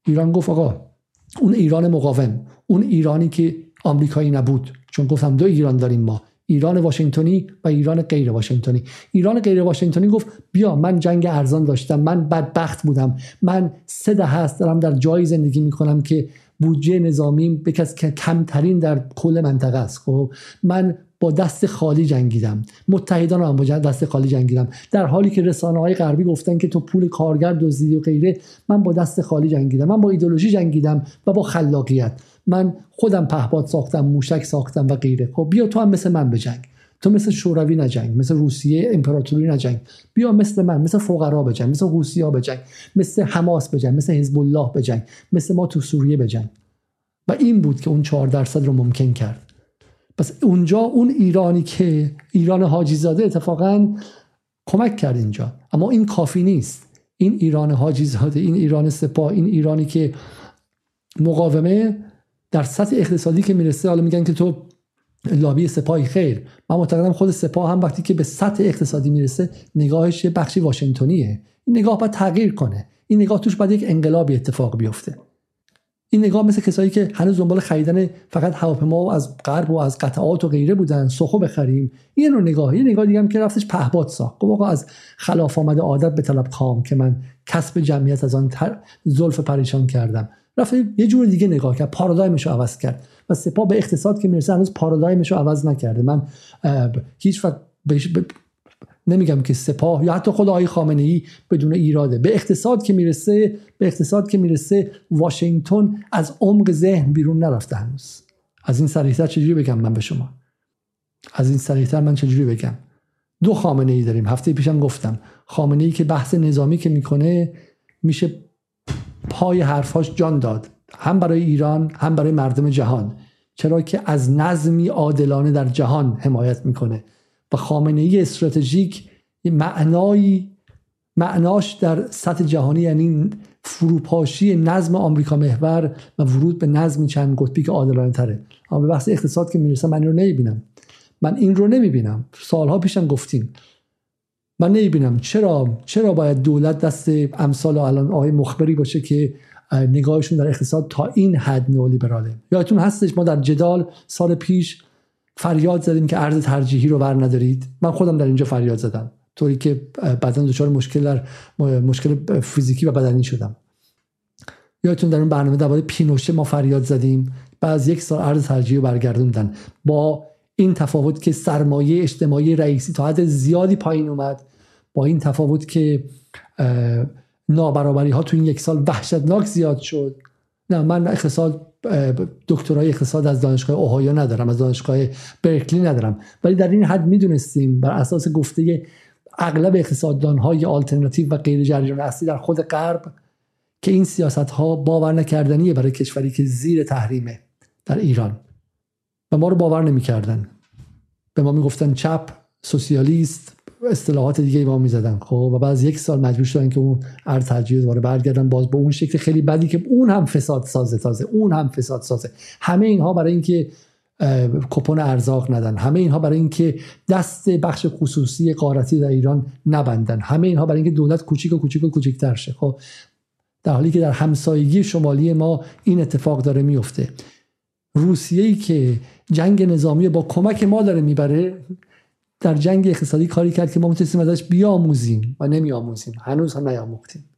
ایران گفت آقا اون ایران مقاوم اون ایرانی که آمریکایی نبود. چون گفتم دو ایران داریم ما ایران واشنگتنی و ایران غیر واشنگتنی. ایران غیر واشنگتنی گفت بیا من جنگ ارزان داشتم من بدبخت بودم من سه دهه هست دارم در جایی زندگی می‌کنم که بودجه نظامی به که کمترین در کل منطقه است. خب من با دست خالی جنگیدم. متحدان هم با دست خالی جنگیدم. در حالی که رسانه های غربی گفتن که تو پول کارگر دزدیدی و غیره من با دست خالی جنگیدم. من با ایدولوژی جنگیدم و با خلاقیت. من خودم پهپاد ساختم موشک ساختم و غیره. خب بیا تو هم مثل من بجنگ تو مثل شوروی نجنگ مثل روسیه امپراتوری نجنگ. بیا مثل من مثل فقرا بجنگ مثل روسیا بجنگ مثل حماس بجنگ مثل حزب الله بجنگ مثل ما تو سوریه بجنگ. و این بود که اون چهار درصد رو ممکن کرد. پس اونجا اون ایرانی که ایران حاجی زاده اتفاقا کمک کرد اینجا. اما این کافی نیست. این ایران حاجی زاده این ایران سپاه این ایرانی که مقاومه در سطح اقتصادی که می‌رسه حالا میگن که تو لابی سپاهی خیر. من معتقدم خود سپاه هم وقتی که به سطح اقتصادی می‌رسه نگاهش یه بخشی واشنگتونیه این نگاه باید تغییر کنه. این نگاه توش باید یک انقلابی اتفاق بیفته. این نگاه مثل کسایی که هنوز دنبال خریدن فقط هواپیما و از غرب و از قطعات و غیره بودن سخو بخریم. این رو نگاه. یه نگاه دیگه که رفتش پهباد ساخت. گفت آقا از خلاف آمده عادت به طلب کام که من کسب جمعیت از آن زلف پریشان کردم. رفت یه جور دیگه نگاه کرد. پارادایمش رو عوض کرد. و سپاه به اقتصاد که می‌رسه هنوز پارادایمش رو عوض نکرده. من هیچ وقت نمیگم که سپاه یا حتی خود آقای خامنه ای بدون ایراده. به اقتصاد که می‌رسه به اقتصاد که می‌رسه واشنگتن از عمق ذهن بیرون نرفته هنوز. از این سریعتر چجوری بگم من به شما؟ از این سریعتر من چجوری بگم؟ دو خامنه ای داریم. هفته پیشم گفتم. خامنه ای که بحث نظامی که می‌کنه میشه پای حرفاش جان داد. هم برای ایران هم برای مردم جهان. چرا که از نظمی عادلانه در جهان حمایت می‌کنه. و خامنه ای استراتژیک معنایی معناش در سطح جهانی یعنی فروپاشی نظم آمریکا محور و ورود به نظمی چند قطبی که عادلانه تره. اما به بحث اقتصاد که می‌رسه من این رو نمی‌بینم. من این رو نمی‌بینم. سالها پیشم گفتیم من نمی‌بینم. چرا؟ چرا باید دولت دست امثال الان آقای مخبری باشه که نگاهشون در اقتصاد تا این حد نئولیبراله. یادتون هستش ما در جدال سال پیش فریاد زدیم که ارز ترجیحی رو بر ندارید. من خودم در اینجا فریاد زدم. طوری که بعدا دچار مشکل در مشکل فیزیکی و بدنی شدم. یادتون در اون برنامه درباره پینوشه ما فریاد زدیم. بعد یک سال ارز ترجیحی رو برگردوندن. با این تفاوت که سرمایه اجتماعی رئیسی تا حد زیادی پایین اومد با این تفاوت که نابرابری ها تو این یک سال وحشتناک زیاد شد. نه من اقتصاد دکترای اقتصاد از دانشگاه اوهایو ندارم از دانشگاه برکلی ندارم. ولی در این حد می‌دونستیم بر اساس گفته اغلب اقتصاددان های آلترناتیو و غیر جریان اصلی در خود غرب که این سیاست ها باور نکردنیه برای کشوری که زیر تحریمه در ایران. و ما رو باور نمی‌کردن. به ما می‌گفتن چپ سوسیالیست اصطلاحات دیگه ما می‌زدن خب؟ و بعد از یک سال مجبور شدن که اون ارز ترجیح دوباره برگردن باز به اون شکل خیلی بدی که اون هم فساد سازه تازه اون هم فساد سازه. همه اینها برای اینکه کپون ارزاق ندن. همه اینها برای اینکه دست بخش خصوصی قارتی در ایران نبندن. همه اینها برای اینکه دولت کوچیک و کوچیک و کوچیک‌تر شه. خب در حالی که در همسایگی شمالی ما این اتفاق داره میفته روسیه ای که جنگ نظامی با کمک ما داره می‌بره در جنگ اقتصادی کاری کرد که ما می‌تونستیم ازش بیاموزیم و نمیآموزیم. هنوز هم نیاموختیم.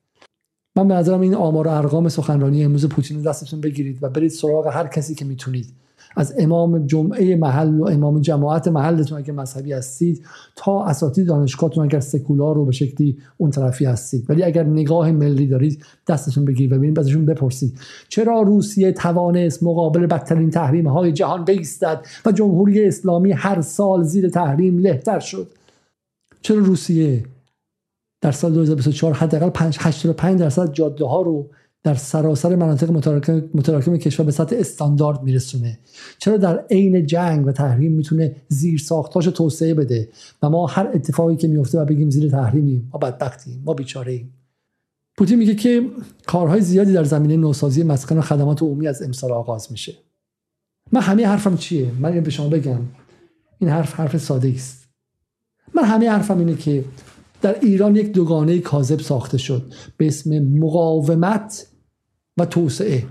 من به نظرم این آمار و ارقام سخنرانی امروز پوتین رو دستتون بگیرید و برید سراغ هر کسی که می‌تونید. از امام جمعه محل و امام جماعت محلتون اگه مذهبی هستید تا اساتید دانشگاهتون اگر سکولار رو به شکلی اون طرفی هستید. ولی اگر نگاه ملی دارید دستتون بگیرید و ببینید ازشون بپرسید. چرا روسیه توانست مقابل بدترین تحریم های جهان بیستد و جمهوری اسلامی هر سال زیر تحریم لهتر شد؟ چرا روسیه در سال 2024 حداقل 85 درصد جاده ها رو در سراسر مناطق متراکم, کشور به سطح استاندارد میرسونه. چرا در عین جنگ و تحریم می‌تونه زیر ساختاش توسعه بده؟ و ما هر اتفاقی که میفته و بگیم زیر تحریمیم ما بدبختیم ما بیچاره ایم پوتین میگه که کارهای زیادی در زمینه نوسازی مسکن و خدمات عمومی از امسال آغاز میشه. من همه حرفم چیه؟ من به شما بگم. این حرف حرف ساده است. من همه حرفم اینه که در ایران یک دوگانه کاذب ساخته شد. به اسم مقاومت و توسعه.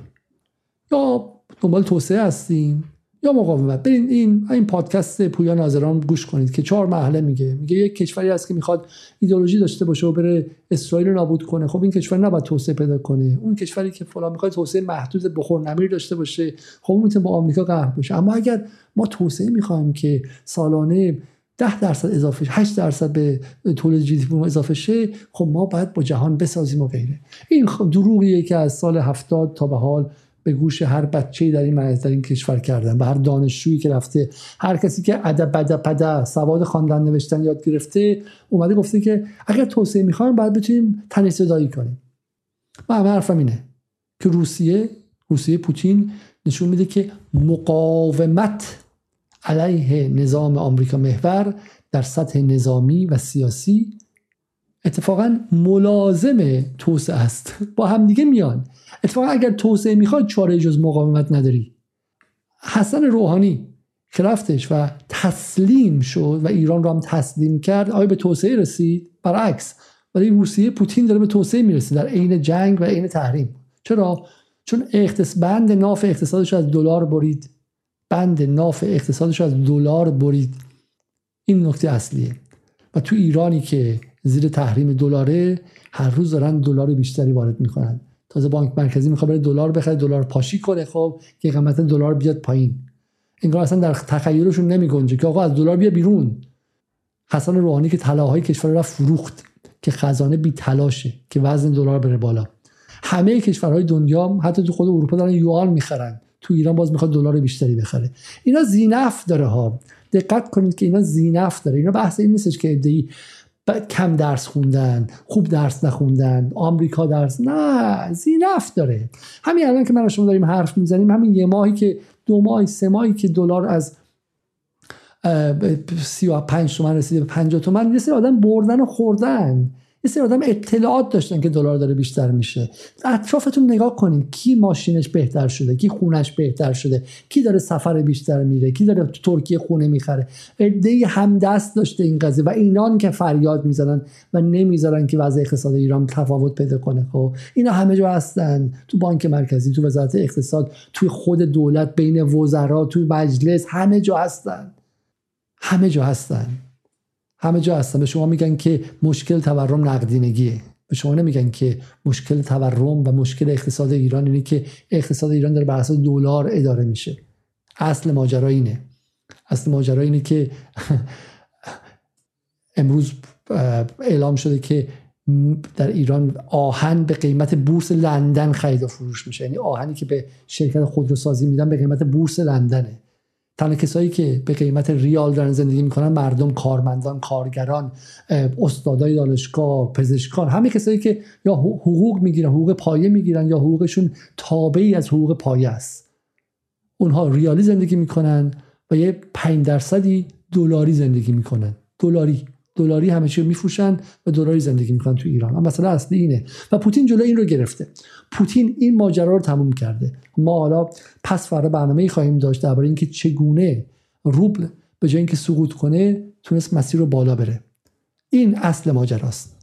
یا دنبال توسعه هستیم. یا مقاومت. برین این این پادکست پویا ناظران گوش کنید که چهار مرحله میگه. میگه یک کشوری هست که می‌خواد ایدئولوژی داشته باشه و بره اسرائیل رو نابود کنه. خب این کشور نباید توسعه پیدا کنه. اون کشوری که فلان می‌خواد توسعه محدود بخور نمیر داشته باشه خب می‌تونه با آمریکا قهر بشه اما اگر ما توسعه می‌خوایم که سالانه 10 درصد اضافه 8 درصد به تولید جی دی اضافه شه خب ما باید با جهان بسازیم و غیره. این دروغیه که از سال 70 تا به حال به گوش هر بچه‌ای در این در این کشور کردن به هر دانشجویی که رفته هر کسی که ادب بد پده سواد خواندن نوشتن یاد گرفته اومده گفته که اگر توسعه می‌خوایم باید بتونیم تنش صدایی کنیم. و همه حرفم اینه که روسیه روسیه پوتین نشون میده که مقاومت علیه نظام آمریکا محور در سطح نظامی و سیاسی اتفاقا ملازم توسعه است. با همدیگه میان. اتفاقا اگر توسعه می‌خواد چاره جز مقاومت نداری. حسن روحانی که رفتش و تسلیم شد و ایران رو هم تسلیم کرد آیا به توسعه رسید؟ برعکس ولی روسیه پوتین داره به توسعه می‌رسه در عین جنگ و عین تحریم. چرا؟ چون اختص بند ناف اقتصادش از دلار برید. بند ناف اقتصادش از دلار برید. این نکته اصلیه. و تو ایرانی که زیر تحریم دلاره هر روز دارن دلار بیشتری وارد می‌کنن. تازه بانک مرکزی می‌خواد بره دلار بخره دلار پاشی کنه خب که قیمت دلار بیاد پایین. انگار اصلا در تخیلشون نمیگنجه که آقا از دلار بیا بیرون. حسن روحانی که طلاهای کشور را فروخت که خزانه بی تلاشه که وزن دلار بره بالا. همه کشورهای دنیا حتی تو خود اروپا دارن یوان می‌خرن. تو ایران باز می‌خواد دلار بیشتری بخره. اینا زینف داره ها. دقت کنید که اینا زینف داره. اینا بحث این نیستش که ادعی کم درس خوندن خوب درس نخوندن آمریکا درس نه زینف داره. همین الان که من شما داریم حرف می‌زنیم همین یه ماهی که دو ماه سه ماهی که دلار از سی و پنج تومن رسیده به 50 تومن یه سری آدم بردن و خوردن. یه سری آدم اطلاعات داشتن که دلار داره بیشتر میشه. اطرافتون نگاه کنین کی ماشینش بهتر شده کی خونش بهتر شده کی داره سفر بیشتر میره کی داره تو ترکیه خونه می‌خره. هم دست داشته این قضیه و اینان که فریاد می‌زنن و نمی‌ذارن که وضع اقتصاد ایران تفاوت پیدا کنه. خب اینا همه جا هستن. تو بانک مرکزی تو وزارت اقتصاد توی خود دولت بین وزرا تو مجلس همه جا هستن. همه جا هستن. همه جا هستن. به شما میگن که مشکل تورم نقدینگیه. به شما نمیگن که مشکل تورم و مشکل اقتصاد ایران اینه که اقتصاد ایران داره بر اساس دلار اداره میشه. اصل ماجرا اینه. اصل ماجرا اینه که امروز اعلام شده که در ایران آهن به قیمت بورس لندن خرید و فروش میشه. یعنی آهنی که به شرکت خودروسازی میدن به قیمت بورس لندنه. تنها کسایی که به قیمت ریال دارن زندگی می‌کنن مردم کارمندان کارگران استادای دانشگاه پزشکان همه کسایی که یا حقوق می‌گیرن حقوق پایه می‌گیرن یا حقوقشون تابعی از حقوق پایه است. اونها ریالی زندگی می‌کنن و یه 5 درصدی دلاری زندگی می‌کنن. دلاری دلاری همه چی میفروشن و دلاری زندگی می‌کنن تو ایران. اما مثلا اصلی اینه. و پوتین جلو این رو گرفته. پوتین این ماجرا رو تموم کرده. ما حالا پس فردا برنامه خواهیم داشت درباره اینکه چگونه روبل به جای اینکه سقوط کنه تونست مسیر رو بالا بره. این اصل ماجراست.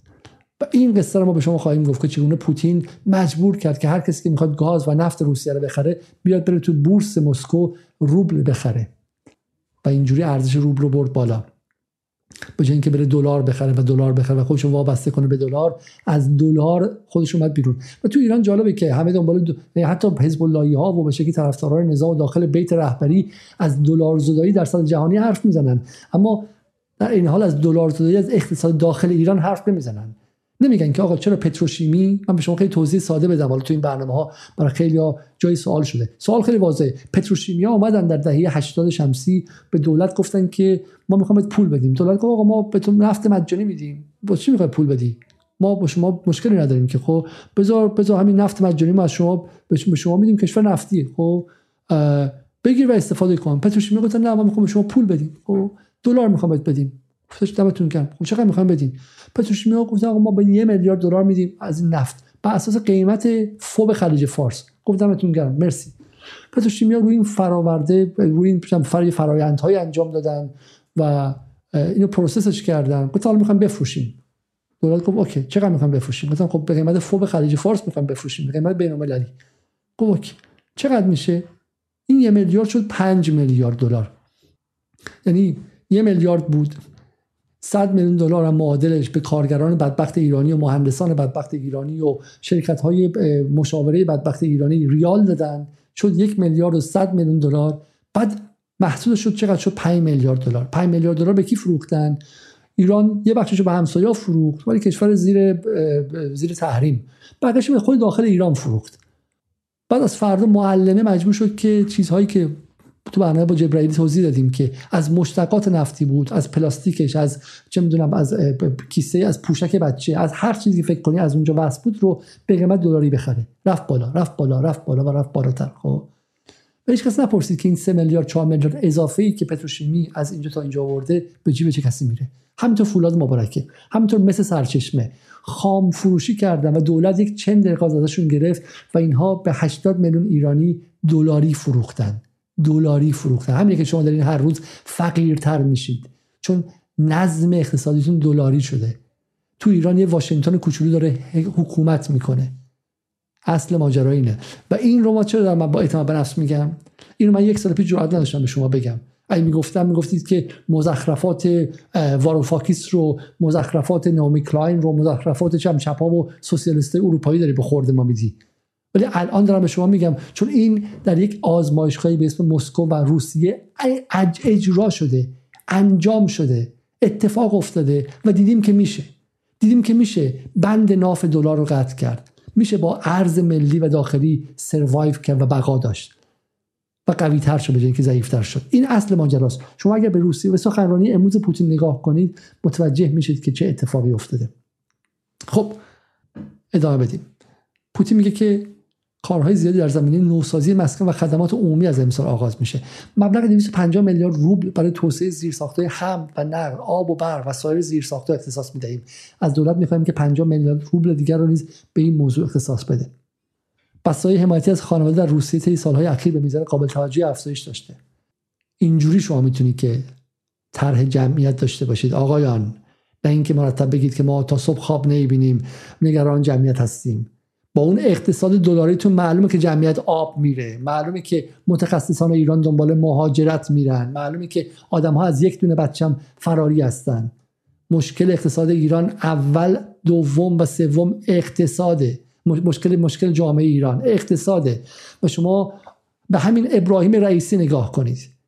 و این قصه رو ما به شما خواهیم گفت که چگونه پوتین مجبور کرد که هر کسی که می‌خواد گاز و نفت روسیه رو بخره بیاد بره تو بورس مسکو روبل بخره. و اینجوری ارزش روبل رو برد بالا. به جای اینکه بره دلار بخره و دلار بخره و خودش وابسته کنه به دلار از دلار خودش اومد بیرون. و تو ایران جالبه که همه دنبال دو... یعنی حتی حزب الله ها و به شکلی طرفداران نظام داخل بیت رهبری از دلار زدایی در سطح جهانی حرف می‌زنن. اما در این حال از دلار زدایی از اقتصاد داخل ایران حرف نمی‌زنن. نمیگن که آقا چرا پتروشیمی؟ من به شما خیلی توضیح ساده بدم. حالا تو این برنامه ها برای خیلی ها جای سوال شده. سوال خیلی واضحه. پتروشیمی ها اومدن در دهه 80 شمسی به دولت گفتن که ما می‌خوام پول بدیم. دولت گفت آقا ما بهتون نفت مجانی میدیم. با چی می‌خوای پول بدی؟ ما با شما مشکلی نداریم که. خب بذار بذار همین نفت مجانی ما از شما به شما میدیم. کشور نفتی خب بگیر و استفاده کن. پتروشیمی گفتن نه ما می‌خوام شما پول بدیم. خب دلار می‌خوام بدیم. گفتش دمتون گرم. خب چقدر می‌خوام بدین؟ پتروشیمیا گفت آقا ما به یه میلیارد دلار میدیم از این نفت. بر اساس قیمت FOB خلیج فارس. گفت دمتون گرم. مرسی. پتروشیمیا روی این فراورده روی این فرای فرایندهای انجام دادن و اینو process ش کردن. گفت حالا می‌خوام بفروشیم. دولت گفت OK چقدر می‌خوام بفروشیم؟ گفتم خب به قیمت FOB خلیج فارس می‌خوام بفروشیم به قیمت بین المللی گفت اوکی. چقدر میشه؟ این یه میلیارد شد 5 میلیارد دلار. یعنی یه میلیارد بود. 100 میلیون دلار هم معادلش به کارگران بدبخت ایرانی و مهندسان بدبخت ایرانی و شرکت های مشاوره بدبخت ایرانی ریال دادن. شد یک میلیارد و 100 میلیون دلار. بعد محصول شد چقدر؟ شد 5 میلیارد دلار. 5 میلیارد دلار به کی فروختن؟ ایران یه بخشش رو به همسایه‌ها فروخت ولی کشور زیر زیر تحریم. بقیه‌اش به خود داخل ایران فروخت. بعد از فردا معلمه مجبور شد که چیزهایی که تو برنامه با جبرائیلی توضیح دادیم که از مشتقات نفتی بود از پلاستیکش از چه می‌دونم از کیسه از پوشک بچه از هر چیزی فکر کنی از اونجا وصل بود رو به قیمت دلاری بخره. رفت بالا رفت بالا رفت بالا و رفت بالاتر خب؟ و هیچ کس نپرسید که این 3 میلیارد 4 میلیارد اضافه ای که پتروشیمی از اینجا تا اینجا آورده به جیب چه کسی میره؟ همینطور فولاد مبارکه همینطور مثل سرچشمه. خام فروشی کردن و دولت یک چند دقیقه ازشون گرفت و اینها به 80 میلیون ایرانی دلاری فروختن. دلاری فروختن. همین که شما دارین هر روز فقیرتر میشید. چون نظم اقتصادیتون دلاری شده. تو ایران یه واشنگتن کوچولو داره حکومت می‌کنه. اصل ماجرا اینه. و این رو ما چرا دارم من با اعتماد به نفس میگم؟ اینو من یک سال پیش جرئت نداشتم به شما بگم. اگه می‌گفتم می‌گفتید که مزخرفات واروفاکیس رو مزخرفات نامی کلاین رو مزخرفات چم چپا و سوسیالیست اروپایی داری به خورده ما میدی. ولی الان دارم به شما میگم چون این در یک آزمایشگاهی به اسم مسکو و روسیه اجرا شده انجام شده اتفاق افتاده و دیدیم که میشه. دیدیم که میشه بند ناف دلار رو قطع کرد. میشه با ارز ملی و داخلی سروایو کرد و بقا داشت. و قوی تر شد به اینکه ضعیف تر شد. این اصل ماجراست. شما اگر به روسیه و سخنرانی امروز پوتین نگاه کنید متوجه میشید که چه اتفاقی افتاده. خب ادامه بدیم. پوتین میگه که کارهای زیادی در زمینه نوسازی مسکن و خدمات عمومی از امسال آغاز میشه. مبلغ 250 میلیارد روبل برای توسعه زیرساختهای هم و نقل آب و برق و سایر زیرساختها اختصاص می‌دهیم. از دولت می‌خواهیم که 50 میلیارد روبل دیگر رو نیز به این موضوع اختصاص بده. بسای حمایتی از خانواده در روسیه طی سالهای اخیر به میزان قابل توجهی افزایش داشته. اینجوری شما می‌تونید که طرح جمعیت داشته باشید. آقایان نه اینکه مرتب بگید که ما تا صبح خواب نمی‌بینیم. نگران جمعیت هستیم. اون اقتصاد دلاریتون معلومه که جمعیت آب میره. معلومه که متخصصان ایران دنبال مهاجرت میرن. معلومه که آدم ها از یک دونه بچم فراری هستن. مشکل اقتصاد ایران اول دوم و سوم اقتصاده. مشکل مشکل جامعه ایران. اقتصاده. و شما به همین ابراهیم رئیسی نگاه کنید.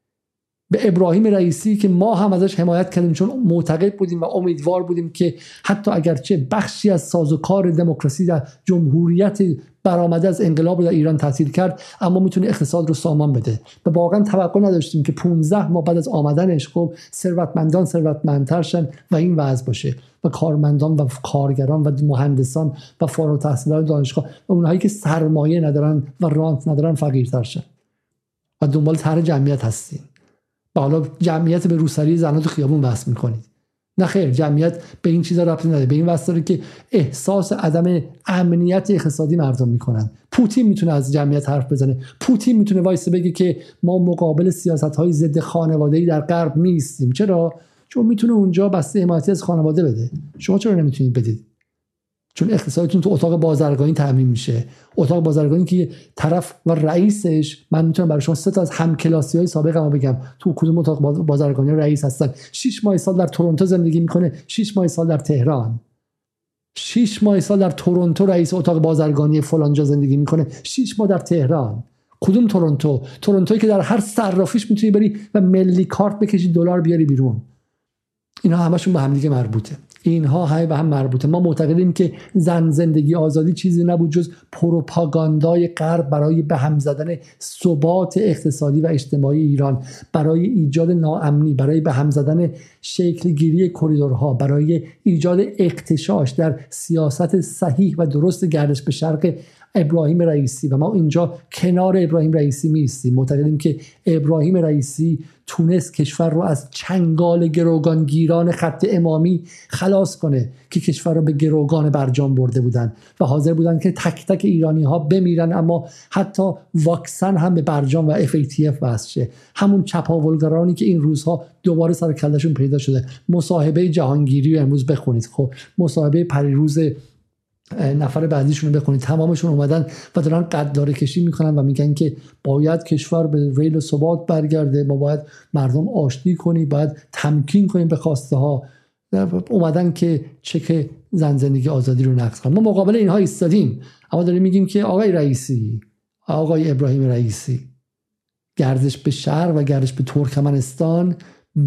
به ابراهیم رئیسی که ما هم ازش حمایت کردیم چون معتقد بودیم و امیدوار بودیم که حتی اگرچه بخشی از سازوکار دموکراسی در جمهوریت برآمده از انقلاب در ایران تاثیر کرد اما می‌تونه اقتصاد رو سامان بده. و واقعا توقع نداشتیم که 15 ماه بعد از آمدنش خب ثروتمندان ثروتمندتر شن و این وضع باشه. و کارمندان و کارگران و مهندسان و فارغ التحصیلان دانشگاه و اونهایی که سرمایه ندارن و رانت ندارن فقیرتر شن. و دنبال طرح جمعیت هستیم. و حالا جمعیت به روسری زنان تو خیابون بحث می‌کنید. نه خیر جمعیت به این چیزا ربطی نداره. به این واسه که احساس عدم امنیت اقتصادی مردم می‌کنن. پوتین می‌تونه از جمعیت حرف بزنه. پوتین می‌تونه وایسه بگه که ما مقابل سیاست های ضد خانواده در غرب نیستیم. چرا؟ چون می‌تونه اونجا بسته حمایتی از خانواده بده. شما چرا نمی‌تونید بدید؟ چون اقتصادتون تو اتاق بازرگانی تعمین میشه. اتاق بازرگانی که طرف و رئیسش من می‌تونم برای شما سه تا از همکلاسی های سابق ما بگم. تو کدوم اتاق بازرگانی رئیس هستن؟ 6 ماه سال در تورنتو زندگی می‌کنه. 6 ماه سال در تهران. 6 ماه سال در تورنتو رئیس اتاق بازرگانی فلانجا زندگی می‌کنه. 6 ماه در تهران. کدوم تورنتو؟ تورنتویی که در هر صرافیش می‌تونی بری و ملی کارت بکشی دلار بیاری بیرون. اینا همشون به همدیگه مربوطه. اینها های به هم مربوطه. ما معتقدیم که زن زندگی آزادی چیزی نبود جز پروپاگاندای غرب برای به هم زدن ثبات اقتصادی و اجتماعی ایران برای ایجاد ناامنی برای به هم زدن شکلگیری کریدورها برای ایجاد اقتشاش در سیاست صحیح و درست گردش به شرق ابراهیم رئیسی و ما اینجا کنار ابراهیم رئیسی میستیم معتقدیم که ابراهیم رئیسی تونست کشور رو از چنگال گروگانگیران خط امامی خلاص کنه که کشور رو به گروگان برجام برده بودن و حاضر بودن که تک تک ایرانی ها بمیرن اما حتی واکسن هم به برجام و FATF وصل شه. همون چپاولگرانی که این روزها دوباره سر کلشون پیدا شده. مصاحبه جهانگیری رو امروز بخونید. خب مصاحبه پریروز نفر بعدیشون رو بخونید. تمامشون اومدن و دارن قداره کشی می‌کنن و میگن که باید کشور به ریل ثبات برگرده. ما باید مردم آشتی کنیم باید تمکین کنیم به خواسته ها. اومدن که چک زن زندگی آزادی رو نقض کنن. ما مقابل اینها ایستادیم. اما داریم میگیم که آقای رئیسی آقای ابراهیم رئیسی گردش به شهر و گردش به ترکمنستان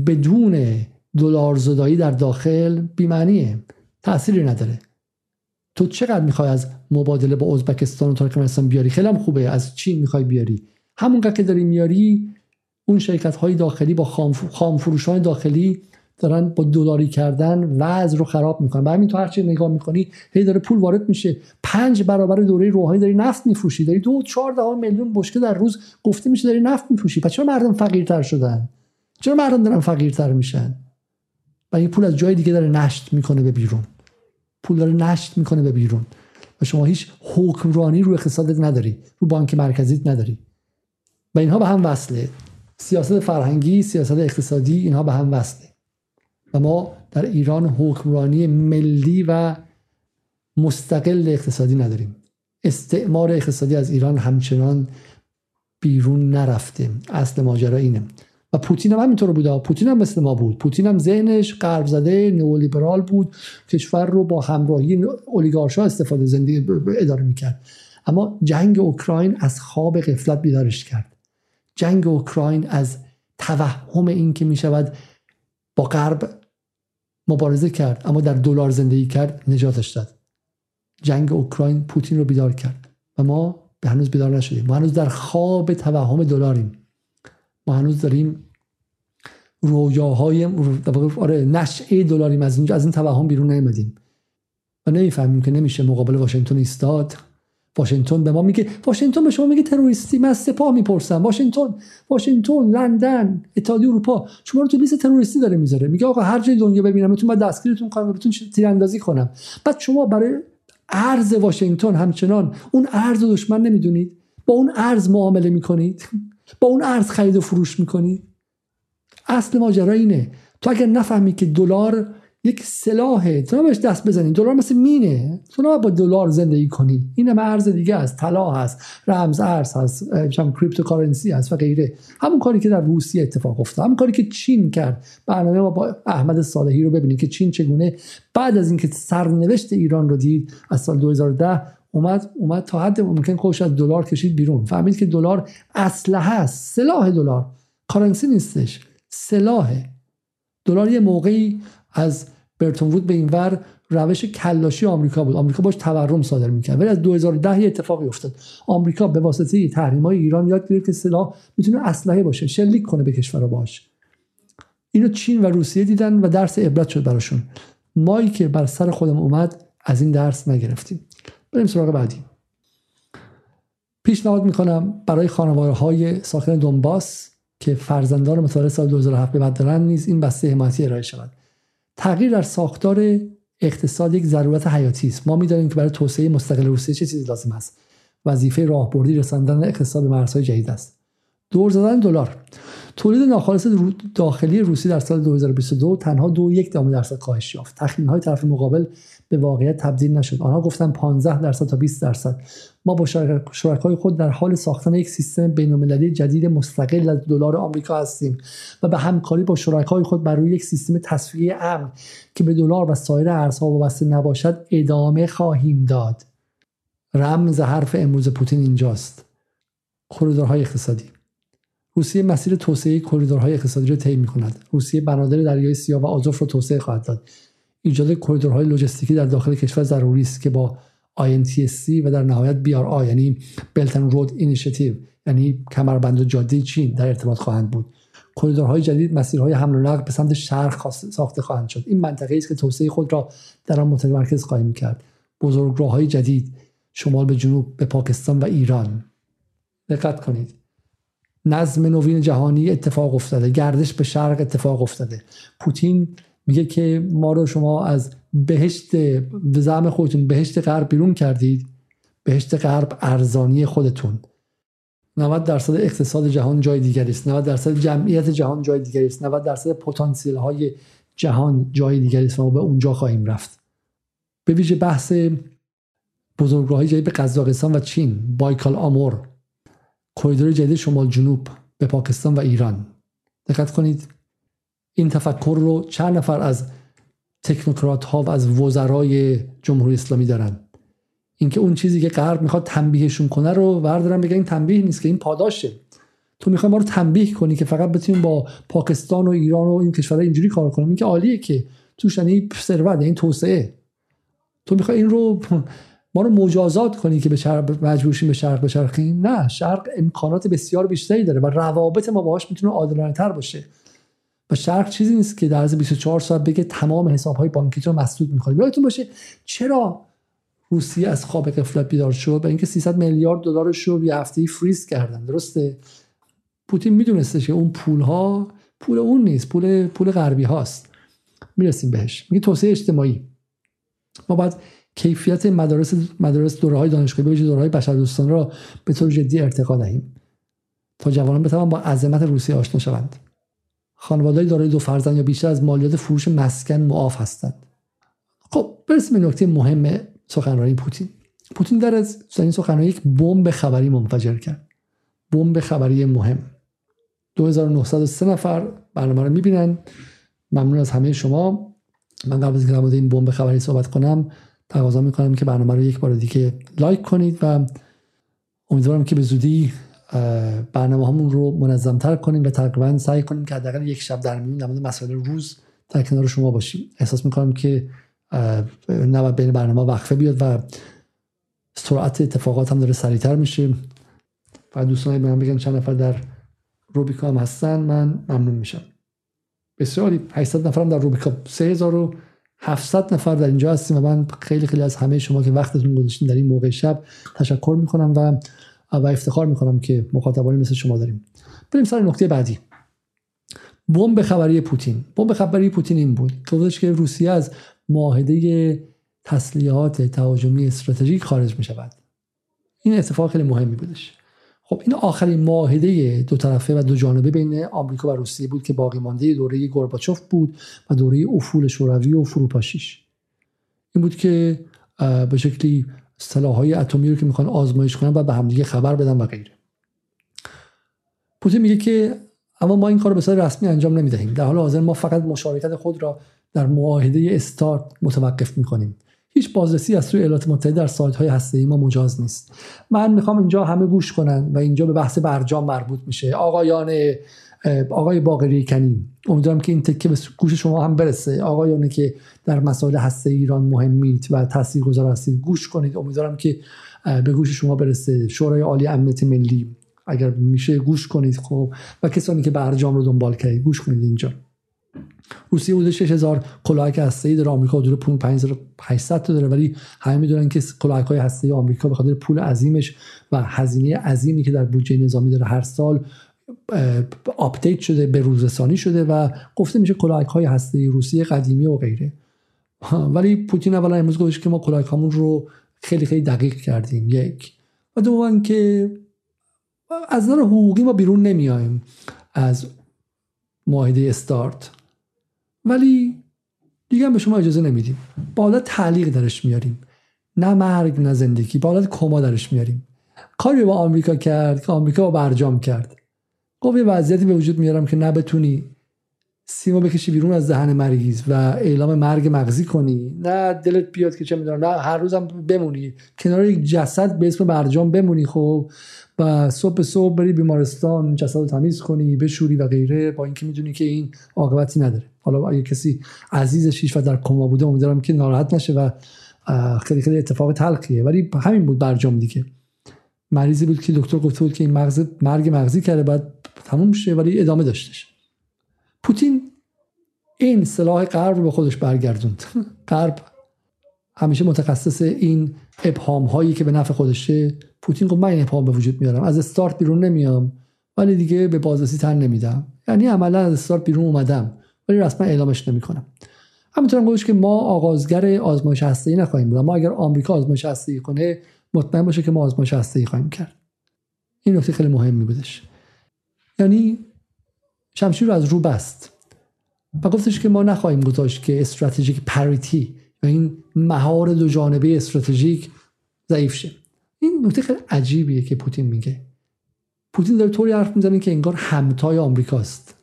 بدون دلار زدایی در داخل بیمعنیه. تأثیری نداره. تو چقدر می‌خوای از مبادله با ازبکستان و ترکمنستان بیاری؟ خیلی هم خوبه. از چین می‌خوای بیاری؟ همونقدر که داری میاری اون شرکت های داخلی با خام فروشان داخلی دارن با دلاری کردن وضع رو خراب می‌کنن. همین تو هرچی نگاه می‌کنی هی داره پول وارد میشه. پنج برابر دوره روحانی داری نفت میفروشی. داری دو چهار ده میلیون بشکه در روز گفته میشه داری نفت میفروشی. پس چرا مردم فقیرتر شدن؟ چرا مردم دارن فقیرتر میشن؟ و این پول از جای دیگه داره نشت می‌کنه به بیرون. پول داره نشت می‌کنه به بیرون. و شما هیچ حکمرانی رو اقتصادت نداری رو بانک مرکزیت نداری. و اینها به هم وصله. سیاست فرهنگی سیاست اقتصادی اینها به هم وصله. و ما در ایران حکمرانی ملی و مستقل اقتصادی نداریم. استعمار اقتصادی از ایران همچنان بیرون نرفته. اصل ماجرا اینه. و پوتین هم همینطور بوده. پوتین هم مثل ما بود. پوتین هم ذهنش غرب زده نئولیبرال بود. کشور رو با همراهی اولیگارشا استفاده زندگی اداره می‌کرد. اما جنگ اوکراین از خواب غفلت بیدارش کرد. جنگ اوکراین از توهم این که می‌شود با غرب مبارزه کرد اما در دلار زندگی کرد نجاتش داد. جنگ اوکراین پوتین رو بیدار کرد. و ما به هنوز بیدار نشدیم. ما هنوز در خواب توهم دلاریم. ما هنوز داریم رویاهای آره نشعه دلاریم از اینجا از این توهم بیرون نیومدیم. و نمی‌فهمیم که نمیشه مقابل واشنگتن ایستاد. واشنگتن به ما میگه واشنگتن به شما میگه تروریستی من سپاه می‌پرسم. واشنگتن واشنگتن لندن اتحادیه اروپا شما رو تو لیست تروریستی داره می‌ذاره. میگه آقا هر جای دنیا ببینمتون بعد دستگیرتون کنم بهتون تیراندازی کنم. بعد شما برای ارز واشنگتن همچنان اون ارز دشمن نمی‌دونید. با اون ارز معامله می‌کنید. با اون ارز خرید و فروش می‌کنید. اصل ماجرا اینه. تو اگر نفهمی که دلار یک سلاحه تو بهش دست بزنی؟ دلار مثل مینه. تو با دلار زندگی کنی. این هم ارز دیگه است. طلا هست رمز ارز هست cryptocurrency هست و غیره. همون کاری که در روسیه اتفاق افتاد همون کاری که چین کرد. برنامه ما با احمد صالحی رو ببینید که چین چگونه بعد از اینکه سرنوشت ایران رو دید از سال 2010 اومد اومد تا حد ممکن خودش از دلار کشید بیرون. فهمید که دلار اسلحه است سلاح دلار. کارنسی نیستش. سلاحه. دلار یه موقعی از برتون وود به اینور روش کلاشی آمریکا بود. آمریکا باش تورم صادر می‌کرد. ولی از 2010 یه اتفاقی افتاد. آمریکا به واسطه تحریم های ایران یاد گرفت که سلاح می‌تونه اسلحه باشه شلیک کنه به کشورها باش اینو چین و روسیه دیدن و درس عبرت شد براشون. مایی که بر سر خودم اومد از این درس نگرفتیم. بریم سراغ بعدی. پیشنهاد می‌کنم برای خانواده های ساکن دونباس که فرزندان متولد سال 2007 به بعد دارن نیز این بسته حمایتی ارائه شود. تغییر در ساختار اقتصاد یک ضرورت حیاتی است. ما می‌دانیم که برای توسعه مستقل روسیه چه چیزی لازم است. وظیفه راهبردی رساندن اقتصاد به مرزهای جدید است. دور زدن دلار. تولید ناخالص داخلی روسی در سال 2022 تنها دو یک دام درصد کاهش یافت. تخمین های طرف مقابل به واقعیت تبدیل نشد. آنها گفتن 15 درصد تا 20 درصد. ما با شرکای خود در حال ساختن یک سیستم بین‌المللی جدید مستقل از دلار آمریکا هستیم و به همکاری با شرکای خود بر روی یک سیستم تصفیه امن که به دلار و سایر ارزها وابسته نباشد ادامه خواهیم داد. رمز حرف امروز پوتین اینجاست. کریدورهای اقتصادی. روسیه مسیر توسعه کریدورهای اقتصادی را طی می‌کند. روسیه بنادر دریای سیاه و آزوف را توسعه خواهد داد. ایجاد کریدورهای لوجستیکی در داخل کشور ضروری است که با INSTC و در نهایت BRI یعنی Belt and Road Initiative یعنی کمربند جاده چین در ارتباط خواهند بود. کریدورهای جدید مسیرهای حمل و نقل به سمت شرق ساخته خواهند شد. این منطقه است که توسعه خود را در آن متمرکز خواهیم کرد. بزرگراههای جدید شمال به جنوب به پاکستان و ایران. دقت کنید. نظم نوین جهانی اتفاق افتاده. گردش به شرق اتفاق افتاده. پوتین میگه که ما رو شما از بهشت به زعم خودتون بهشت غرب بیرون کردید. بهشت غرب ارزانی خودتون. 90 درصد اقتصاد جهان جای دیگری است. 90 درصد جمعیت جهان جای دیگری است. 90 درصد پتانسیل های جهان جای دیگری است. ما به اونجا خواهیم رفت. به ویژه بحث بزرگراهی جدید به قزاقستان و چین بایکال آمور کریدور جدید شمال جنوب به پاکستان و ایران. دقت کنید. این تفکر رو چند نفر از تکنوکرات ها و از وزرای جمهوری اسلامی دارن. اینکه اون چیزی که غرب می‌خواد تنبیهشون کنه رو بردارن بگن این تنبیه نیست که این پاداشه. تو می‌خوای ما رو تنبیه کنی که فقط بتونیم با پاکستان و ایران و این کشورها اینجوری کار کنیم. این که عالیه که توش یعنی ثروت این توسعه. تو می‌خوای این رو ما رو مجازات کنی که به شرق مجبورشیم به شرق بچرخیم؟ نه شرق امکانات بسیار بیشتری داره و روابط ما باهاش می‌تونه عادلانه تر باشه. و شرق چیزی نیست که در از 24 ساعت بگه تمام حساب های بانکی رو مسدود می‌کنیم یادتون باشه چرا روسیه از خواب قفلت بیدار شد و اینکه 300 میلیارد دلارش رو یه هفته فریز کردن درسته؟ پوتین می‌دونسته که اون پول ها پول اون نیست پول پول غربی هاست. می‌رسیم بهش. میگه توسعه اجتماعی. ما باید کیفیت مدارس مدارس دوره های دانشگاهی به دوره های بشردوستان را به طور جدی ارتقا دهیم تا جوانان بتوانند با عظمت روسیه آشنا شوند. خانواده دارای دو فرزند یا بیشتر از مالیات فروش مسکن معاف هستند. خب برسیم به نکته مهم سخنرانی پوتین. پوتین در از این سخنرانی یک بمب خبری منفجر کرد. بمب خبری مهم. 2903 نفر برنامه رو می‌بینن. ممنون از همه شما. من قبل از اینکه این بمب خبری صحبت کنم تقاضا می‌کنم که برنامه رو یک بار دیگه لایک کنید و امیدوارم که به زودی برنامه همون رو منظمتر کنیم و تقریبا سعی کنیم که حداقل یک شب در میون در مسائل روز در کنار شما باشیم. احساس می‌کنم که نباید بین برنامه وقفه بیاد و سرعت اتفاقات هم داره سریعتر میشه. و دوستان من بگن چند نفر در روبیکا هم هستن من ممنون میشم. بسیاری 800 نفرم در روبیکا. 3700 نفر در اینجا هستیم و من خیلی خیلی از همه شما که وقتتون گذاشتین در این موقع شب تشکر می‌کنم و و افتخار می‌کنم که مخاطبانی مثل شما داریم. بریم سر نکته بعدی. بمب خبری پوتین. بمب خبری پوتین این بود گفتش که روسیه از معاهده تسلیحات تهاجمی استراتژیک خارج می شود این اتفاق خیلی مهمی بودش. خب این آخرین معاهده دو طرفه و دو جانبه بین آمریکا و روسیه بود که باقی مانده دوره گورباچوف بود و دوره افول شوروی و فروپاشیش. این بود که به شکلی سلاحهای اتمی رو که می‌خوان آزمایش کنن و به همدیگه خبر بدن و غیره. پوتین میگه که اما ما این کار رو به صورت رسمی انجام نمی‌دهیم. در حال حاضر ما فقط مشارکت خود را در معاهده استارت متوقف می‌کنیم. هیچ بازرسی از سوی ایالات متحده در سایت های هسته ما مجاز نیست. من می‌خوام اینجا همه گوش کنن و اینجا به بحث برجام مربوط میشه. آقایان آقای باقری کنی امیدوارم که این تکه به گوش شما هم برسه. آقایانی که در مسائل هسته ایران مهمید و تاثیرگذار هستید گوش کنید. امیدوارم که به گوش شما برسه. شورای عالی امنیت ملی اگر میشه گوش کنید خب و کسانی که برجام رو دنبال کردید گوش کنید اینجا. روسیه حدود 6000 کلاهک هسته‌ای داره آمریکا حدود 5800 تا داره ولی همه می‌دونن که کلاهک های هسته‌ای آمریکا به خاطر پول عظیمش و هزینه عظیمی که در بودجه نظامی داره هر سال update شده به روزرسانی شده و گفته میشه کلاهک های هسته روسیه قدیمی و غیره. ولی پوتین اولا امروز گفتش که ما کلاهک هامون رو خیلی خیلی دقیق کردیم یک. و دوم که از نظر حقوقی ما بیرون نمیایم از معاهده استارت. ولی دیگه به شما اجازه نمیدیم. با حالت تعلیق درش میاریم. نه مرگ نه زندگی با حالت کما درش میاریم. کاری با آمریکا کرد که آمریکا با برجام کرد. گفت یه وضعیتی به وجود میارم که نه بتونی سیما بکشی بیرون از دهن مریض و اعلام مرگ مغزی کنی. نه دلت بیاد که چه می‌دونم نه هر روزم بمونی. کنار یک جسد به اسم برجام بمونی خب و صبح صبح بری بیمارستان جسد رو تمیز کنی بشوری و غیره با اینکه می‌دونی که این عاقبتی نداره. حالا اگه کسی عزیزش و در کما بوده امیدوارم که ناراحت نشه و خیلی خیلی اتفاق تلخیه. ولی همین بود برجام دیگه. مریضی بود که دکتر گفته بود که این مغز مرگ مغزی کرده بعد تموم شه ولی ادامه داشتش. پوتین این سلاح غرب رو به خودش برگردوند. غرب همیشه متخصص این ابهام هایی که به نفع خودشه. پوتین گفت من این ابهام به وجود میارم. از استارت بیرون نمیام ولی دیگه به بازرسی تن نمیدم. یعنی عملا از استارت بیرون اومدم ولی رسما اعلامش نمی‌کنم. همینطور گفتش که ما آغازگر آزمایش هسته‌ای نخواهیم بود ما اگر آمریکا آزمایش هسته‌ای کنه مطمئن باشه که ما آزمایش هسته‌ای خواهیم کرد. این نکته خیلی مهمی بودش. یعنی شمشیر رو از رو بست. و گفتش که ما نخواهیم گذاشت که استراتژیک پریتی و این مهار دو جانبه استراتژیک ضعیف شه. این نکته خیلی عجیبیه که پوتین میگه. پوتین داره طوری حرف می‌زنه که انگار همتای آمریکاست.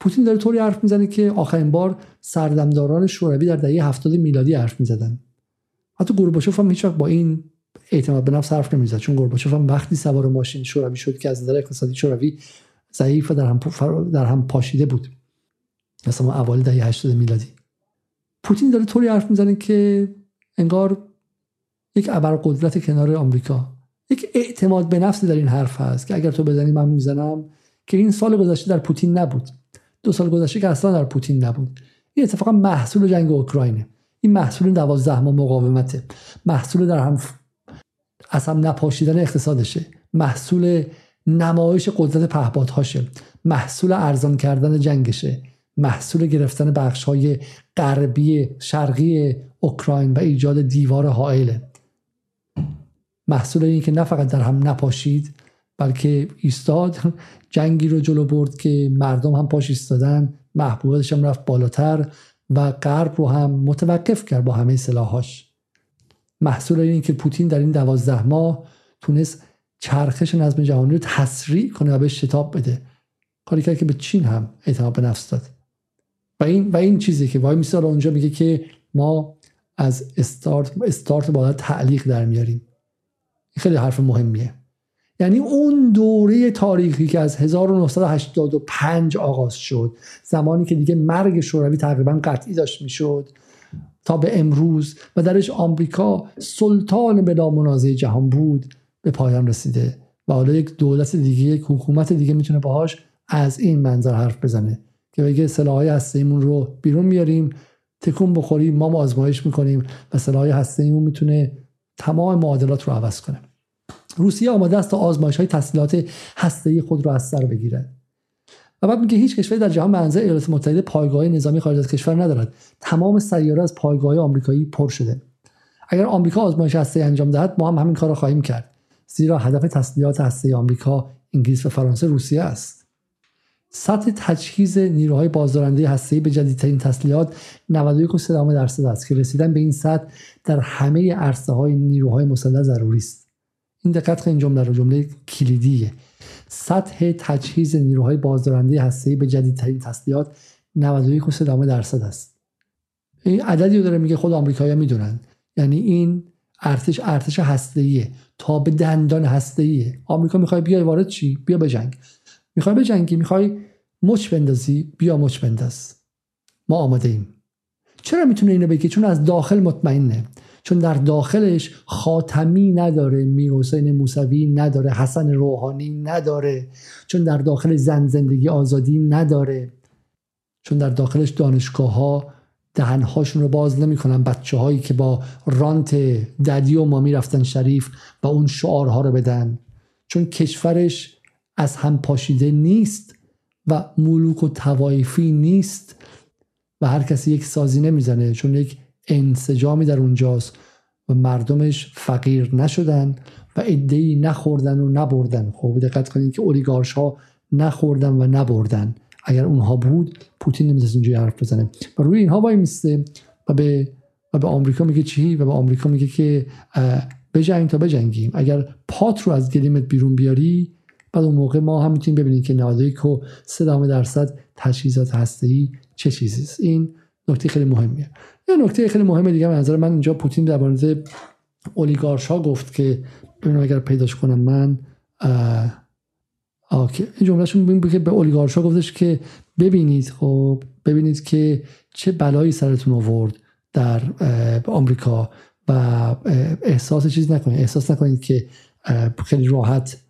پوتین داره طوری حرف می‌زنه که آخرین بار سردمداران شوروی در دهه هفتاد میلادی حرف می‌زدن. حتی گورباچوف هم هیچ با این اعتماد به نفس حرف نمی‌زد چون گورباچوف هم وقتی سوار ماشین شوروی شد که از نظر اقتصادی شوروی ضعیف و در هم, در هم پاشیده بود. مثلا اوایل دهه 80 میلادی. پوتین داره طوری حرف می‌زنه که انگار یک ابرقدرت کنار آمریکا. یک اعتماد به نفس در این حرف هست که اگر تو بزنی من می‌زنم که این سال گذشته در پوتین نبود. دو سال گذشته که اصلا در پوتین نبود. این اتفاقا محصول جنگ اوکراینه. این محصول دوازده ماه مقاومته. محصول در هم هم نپاشیدن اقتصادشه. محصول نمایش قدرت پهپادهاشه. محصول ارزان کردن جنگشه. محصول گرفتن بخش های غربی شرقی اوکراین و ایجاد دیوار حائله محصول این که نه فقط در هم نپاشید بلکه ایستاد جنگی رو جلو برد که مردم هم پاش ایستادن محبوبیتش هم رفت بالاتر و غرب رو هم متوقف کرد با همه سلاحاش محصول این که پوتین در این دوازده ماه تونست چرخش نظم جهانی رو تسریع کنه و به شتاب بده. کاری کرد که به چین هم اعتماد به نفس داد. و این و این چیزی که وای میسال اونجا میگه که ما از استارت استارت باید تعلیق در میاریم. خیلی حرف مهمیه. یعنی اون دوره تاریخی که از 1985 آغاز شد زمانی که دیگه مرگ شوروی تقریبا قطعی داشت می‌شد تا به امروز و درش آمریکا سلطان بلا منازع جهان بود. به پایان رسیده و حالا یک دولت دیگه یک حکومت دیگه می‌تونه باهاش از این منظر حرف بزنه که بگه سلاحهای هسته‌ایمون رو بیرون میاریم تکون بخوریم ما آزمایش می‌کنیم و سلاحهای هسته‌ایمون می‌تونه تمام معادلات رو عوض کنه. روسیه آماده است تا آزمایش های تسلیحات هسته‌ای خود را از سر بگیرد و بعد میگه هیچ کشوری در جهان به ایالات متحده پایگاه نظامی خارج از کشور ندارد. تمام سیاره از پایگاه آمریکایی پر شده. اگر آمریکا آزمایش هسته‌ای انجام دهد ما هم همین کار را خواهیم کرد. زیرا هدف تسلیحات هسته‌ای آمریکا انگلیس و فرانسه روسیه است. سطح تجهیز نیروهای بازدارنده هسته‌ای به جدیدترین تسلیحات 91 درصد است که رسیدن به این سطح در همه عرصه های نیروهای مسلح ضروری است. این دقت این جمله رو جمله کلیدیه. سطح تجهیز نیروهای بازدارنده هسته‌ای به جدیدترین تسلیحات 91 درصد است. این عددی رو داره میگه خود آمریکایی‌ها می‌دونن. یعنی این ارتش ارتش هسته‌ایه. تا به دندان هسته‌ایه آمریکا می‌خوای بیای وارد چی؟ بیا به جنگ. می‌خوای به جنگی می‌خوای مچ بندازی بیا مچ بنداز. ما آماده ایم چرا می‌تونه اینو بگه؟ چون از داخل مطمئنه. چون در داخلش خاتمی نداره میر حسین موسوی نداره حسن روحانی نداره. چون در داخل زن زندگی آزادی نداره. چون در داخلش دانشگاه ها دهنهاشون رو باز نمی‌کنن. بچه هایی که با رانت ددی و مامی رفتن شریف و اون شعارها رو بدن. چون کشورش از هم پاشیده نیست و ملوک و توایفی نیست و هر کسی یک سازی نمی‌زنه چون یک انسجامی در اونجاست و مردمش فقیر نشدن و ادهی نخوردن و نبردن. خب دقت کنید که اولیگارش ها نخوردن و نبردن. اگر اونها بود پوتین نمی‌تونست اینجوری حرف بزنه. و روی اینها وای میسته و به و به آمریکا میگه چی؟ و به آمریکا میگه که بجنگ تا بجنگیم. اگر پات رو از گلیمت بیرون بیاری بعد اون موقع ما هم می‌تونیم ببینیم که 91 و 3 درصد تجهیزات هسته‌ای چه چیزی این نکته خیلی مهمیه. یه نکته خیلی مهمه دیگه نظر من اینجا پوتین در مورد اولیگارش گفت که ببینم اگر پیداش کنم من آکه این جملهشون ببین که به اولیگارش ها گفتش که ببینید خب ببینید که چه بلایی سرتون آورد در آمریکا و احساس چیز نکنید. احساس نکنید که خیلی راحت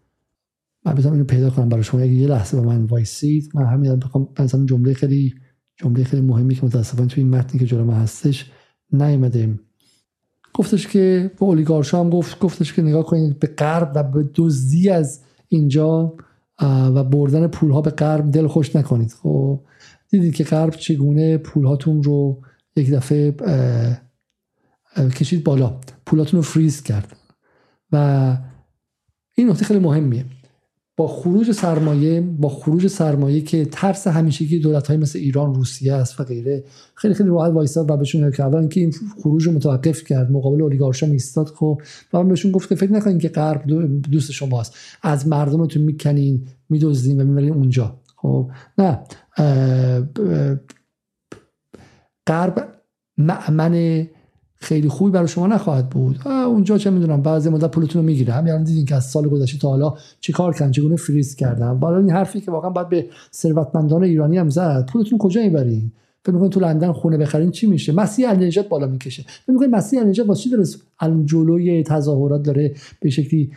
من بذارم اینو پیدا کنم برای شما. یه لحظه به من وایسید من همین بخوام مثلا جمله خیلی جمله خیلی مهمی که متاسفانه توی این متنی که جلو من هستش نیومده. گفتش که به اولیگارشا هم گفت گفتش که نگاه کنید به غرب و به دزدی از اینجا و بردن پول ها به غرب دل خوش نکنید. خب دیدید که غرب چگونه پول هاتون رو یک دفعه کشید بالا. پولاتون رو فریز کرد. و این نکته خیلی مهمیه. با خروج سرمایه با خروج سرمایه که ترس همیشگی دولت های مثل ایران روسیه است و غیره خیلی خیلی راحت وایساد و بهشون که اول اینکه این خروج رو متوقف کرد مقابل اولیگارشا ایستاد خب و من بهشون گفت که فکر نکنین که غرب دوست شماست از مردمتون می‌کنین میدزدین و می‌برین اونجا. خب نه غرب معمن خیلی خوبی برای شما نخواهد بود. اونجا چه می‌دونم بعضی مدت پولتون رو می‌گیره همین دیدین که از سال گذشته تا حالا چیکار کردن چگونه فریز کردن. بالا این حرفی که واقعا باید به ثروتمندان ایرانی هم زد. پولتون کجا می‌برین؟ فکر می‌کنین تو لندن خونه بخرین چی میشه؟ مسیح النجات بالا می‌کشه. فکر مسیح النجات واسه چی داره جلوی تظاهرات داره به شکلی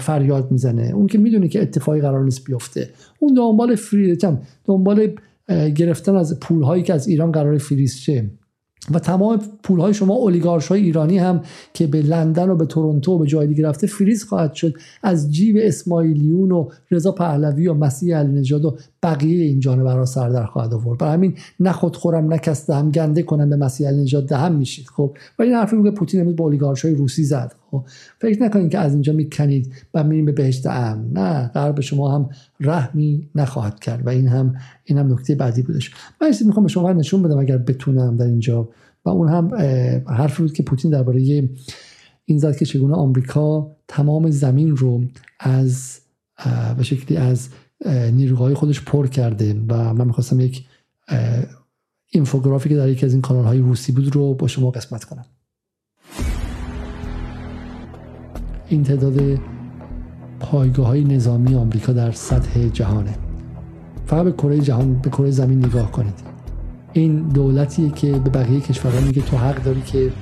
فریاد می‌زنه؟ اون که می‌دونه که اتفاقی قرار نیست بیفته. اون دنبال فری دنبال گرفتن از پول هایی که از ایران قرار فریز شه. و تمام پول های شما اولیگارش های ایرانی هم که به لندن و به تورنتو و به جای دیگه رفته فریز خواهد شد. از جیب اسماعیلیون و رضا پهلوی و مسیح علی نژاد و بقیه این جانورا سر در خواهد آورد. برای همین نه خود خورم نه کس دهم گنده کنم به مسیح علی نژاد دهم میشید. خب و این حرفی که پوتین امروز با اولیگارش های روسی زد. خب فکر نکنید که از اینجا می‌کنید و میریم به بهشت امن نه غرب شما هم رحمی نخواهد کرد و این هم این هم نکته بعدی بودش. من می‌خوام به شما نشون بدم اگر بتونم در اینجا. و اون هم حرفی بود که پوتین درباره این زد که چگونه آمریکا تمام زمین رو از به شکلی از نیروهای خودش پر کرده و من می‌خواستم یک اینفوگرافی که در یکی از این کانال های روسی بود رو با شما قسمت کنم. این تعداد پایگاه های نظامی آمریکا در سطح جهانه. فقط به کره جهان به کره زمین نگاه کنید. این دولتیه که به بقیه کشورها میگه تو حق داری که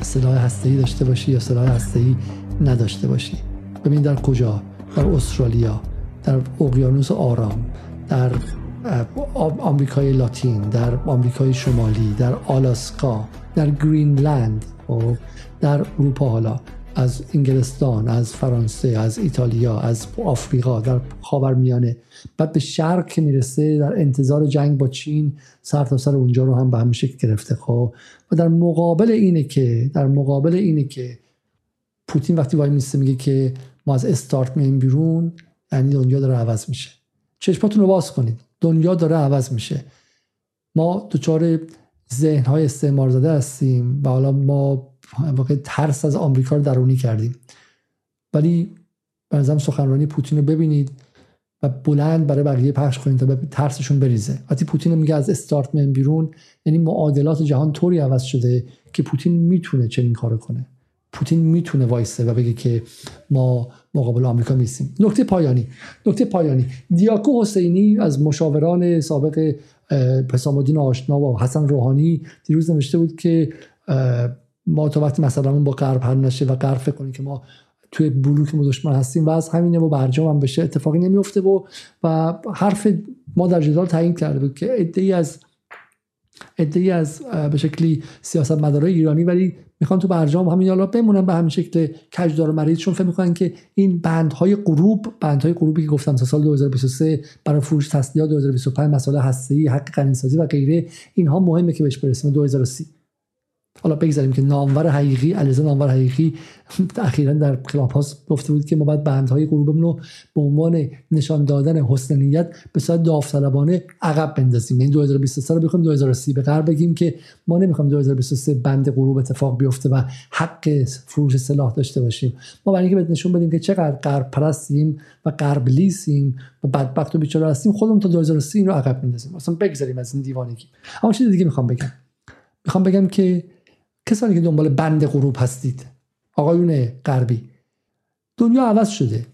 سلاح هسته‌ای داشته باشی یا سلاح هسته‌ای نداشته باشی. ببین در کجا؟ در استرالیا در اقیانوس آرام در آمریکای لاتین در آمریکای شمالی در آلاسکا در گرینلند خب، در اروپا حالا. از انگلستان از فرانسه از ایتالیا از آفریقا در خاورمیانه. بعد به شرق که می‌رسه در انتظار جنگ با چین سر تا سر اونجا رو هم به همه شکل گرفته خب. و در مقابل اینه که در مقابل اینه که پوتین وقتی وای میسته میگه که ما از استارت میایم بیرون یعنی دنیا داره عوض میشه. چشماتون رو باز کنید. دنیا داره عوض میشه. ما دچار ذهن های استعمار زده هستیم و حالا ما واقع ترس از آمریکا رو درونی کردیم. ولی به سخنرانی پوتین رو ببینید و بلند برای بقیه پخش کنید تا ترسشون بریزه. وقتی پوتین میگه از استارت من بیرون یعنی معادلات جهان طوری عوض شده که پوتین می‌تونه چنین کارو کنه. پوتین می‌تونه وایسه و بگه که ما مقابل آمریکا میستیم نکته پایانی. نکته پایانی. دیاکو حسینی از مشاوران سابق حسام الدین آشنا و حسن روحانی دیروز نوشته بود که ما تا وقتی مثلا با غرب حل نشه و غرب فکر کنیم که ما توی بلوک ما هستیم و از همینه و برجام هم بشه اتفاقی نمیفته و و حرف ما در جدال تعیین کرده بود که ادعی از ادعی از به شکلی سیاست مدارای ایرانی ولی می‌خوان تو برجام همین حالا بمونن به همین شکل کجدار و مریض چون فکر می‌کنن که این بندهای غروب بندهای غروبی که گفتم تا سال 2023 برای فروش تسلیحات 2025 مسائل هسته‌ای حق غنیسازی و غیره اینها مهمه که بهش برسیم. 2030 حالا بگذاریم که نامور حقیقی علیزه نامور حقیقی اخیرا در کلاب هاست گفته بود که ما باید بندهای غروبمون رو به عنوان نشان دادن حسن نیت به صورت داوطلبانه عقب بندازیم. یعنی 2023 رو بخوایم 2030 به قرب بگیم که ما نمی‌خوایم 2023 بند غروب اتفاق بیفته و حق فروش سلاح داشته باشیم. ما برای اینکه نشون بدیم که چقدر غرب پرستیم و غرب لیسیم و بدبخت و بیچاره هستیم خودمون تا 2030 رو عقب بندازیم اصلا بگذاریم از این دیوانگی. اما چیز دیگه می‌خوام بگم. می‌خوام بگم که کسانی که دنبال بند غروب هستید. آقایون غربی. دنیا عوض شده.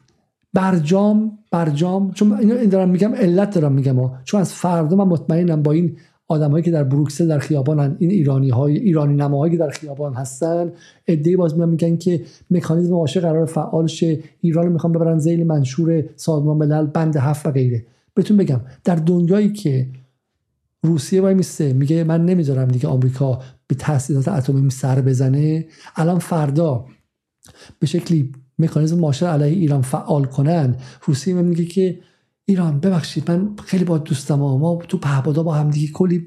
برجام برجام. چون این دارم میگم علت دارم میگم چون از فردا من مطمئنم با این آدمایی که در بروکسل در خیابان این ایرانی های ایرانی نماهایی که در خیابان هستن ایده باز میان میگن که مکانیزم عاشق قرار فعال شه. ایران رو می‌خوان ببرن زیل منشور سازمان ملل بند هفت و غیره. بهتون بگم در دنیایی که روسیه وای میسته میگه من نمی‌ذارم دیگه آمریکا به تاسیسات اتمی سر بزنه. الان فردا به شکلی مکانیزم ماشر علیه ایران فعال کنن روسیه میگه که ایران ببخشید من خیلی با دوستم ما تو پهبادا با هم دیگه کلی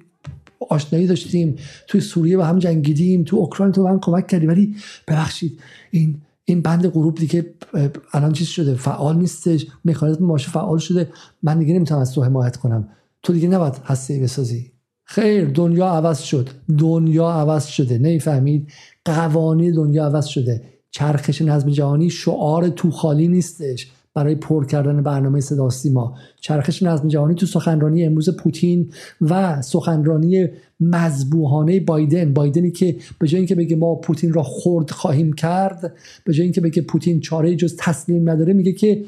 آشنایی داشتیم. توی سوریه با هم جنگیدیم تو اوکراین تو هم کمک کردی ولی ببخشید این این بند غروب دیگه الان چیز شده فعال نیستش. مکانیزم ماشه فعال شده. من دیگه نمی‌تونم از تو حمایت کنم. تو دیگه نباید هسته بسازی. خیر دنیا عوض شد. دنیا عوض شده. نمی‌فهمید؟ قوانین دنیا عوض شده. چرخش نظم جهانی شعار تو خالی نیستش برای پر کردن برنامه صدا ما چرخش نظم جهانی تو سخنرانی امروز پوتین و سخنرانی مذبوحانه بایدن. بایدنی که به جای اینکه بگه ما پوتین را خرد خواهیم کرد به جای اینکه بگه پوتین چاره جز تسلیم نداره میگه که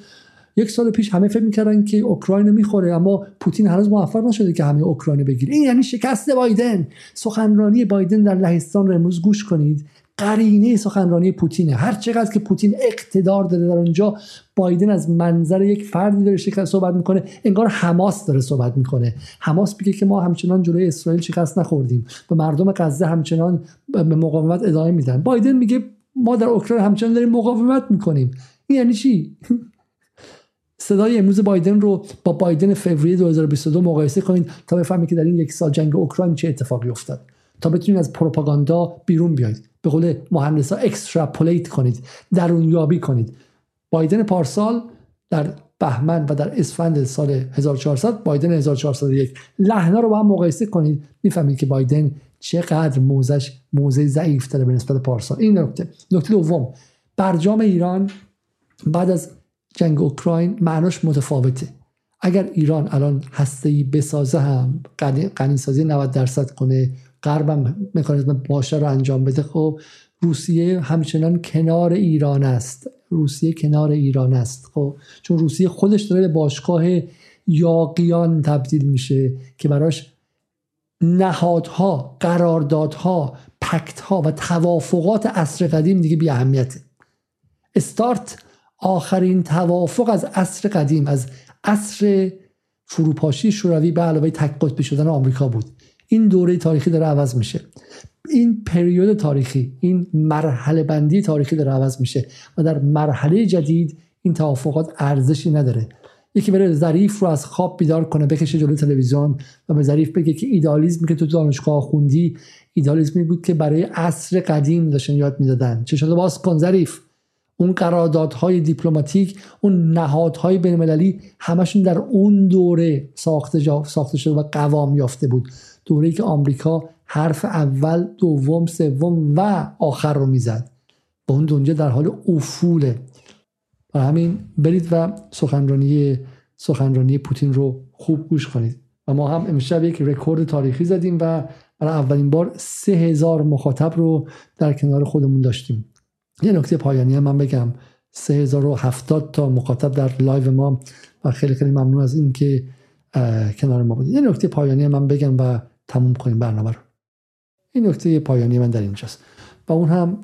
یک سال پیش همه فکر می‌کردن که اوکراین می‌خوره اما پوتین هنوز موفق نشده که همه اوکراین بگیره. این یعنی شکست بایدن. سخنرانی بایدن در لهستان رو امروز گوش کنید. قرینه سخنرانی پوتینه. هر چقدر که پوتین اقتدار داره در اونجا بایدن از منظر یک فردی داره شکست صحبت می‌کنه انگار حماس داره صحبت می‌کنه. حماس میگه که ما همچنان جلوی اسرائیل شکست نخوردیم. و مردم غزه همچنان به مقاومت ادامه میدن. بایدن میگه ما در اوکراین همچنان داریم مقاومت می‌کنیم. این یعنی چی؟ صدای امروز بایدن رو با بایدن فوریه 2022 مقایسه کنید تا بفهمید که در این یک سال جنگ اوکراین چه اتفاقی افتاد. تا بتونید از پروپاگاندا بیرون بیاید به قول مهندسا اکستراپولیت کنید. درون یابی کنید. بایدن پارسال در بهمن و در اسفند سال 1400 بایدن 1401 لحنا رو با هم مقایسه کنید. می‌فهمید که بایدن چقدر موزش موزه ضعیف داره به نسبت پارسال. این نکته. نکته دوم. برجام ایران بعد از جنگ اوکراین معناش متفاوته. اگر ایران الان هسته بسازه هم قنی سازی 90 درصد کنه غربم مکانیزم باشه رو انجام بده خب روسیه همچنان کنار ایران است. روسیه کنار ایران است. خب چون روسیه خودش داره به باشگاه یاقیان تبدیل میشه که براش نهادها قراردادها پکتها و توافقات عصر قدیم دیگه بی اهمیته استارت آخرین توافق از عصر قدیم از عصر فروپاشی شوروی به علاوه تک قطبی شدن آمریکا بود. این دوره تاریخی داره عوض میشه. این پریود تاریخی این مرحله بندی تاریخی داره عوض میشه و در مرحله جدید این توافقات ارزشی نداره. یکی بره ظریف رو از خواب بیدار کنه بکشه جلوی تلویزیون و به ظریف بگه که ایدالیزمی که تو دانشگاه خوندی ایدالیزمی بود که برای عصر قدیم داشتن یاد می‌دادن. شده؟ باز کن ظریف. اون قراردادهای دیپلماتیک اون نهادهای بینالمللی همشون در اون دوره ساخته, ساخته شده و قوام یافته بود. دوره که آمریکا حرف اول دوم سوم و آخر رو می‌زد. با اون دنیا در حال افوله. و همین برید و سخنرانی سخنرانی پوتین رو خوب گوش کنید. و ما هم امشب یک رکورد تاریخی زدیم و برای اولین بار سه هزار مخاطب رو در کنار خودمون داشتیم. یه نکته پایانی هم من بگم. 3070 تا مخاطب در live ما و خیلی خیلی ممنون از این که کنار ما بودید. یه نکته پایانی من بگم و تموم کنیم برنامه رو. این نکته پایانی من در اینجاست. و اون هم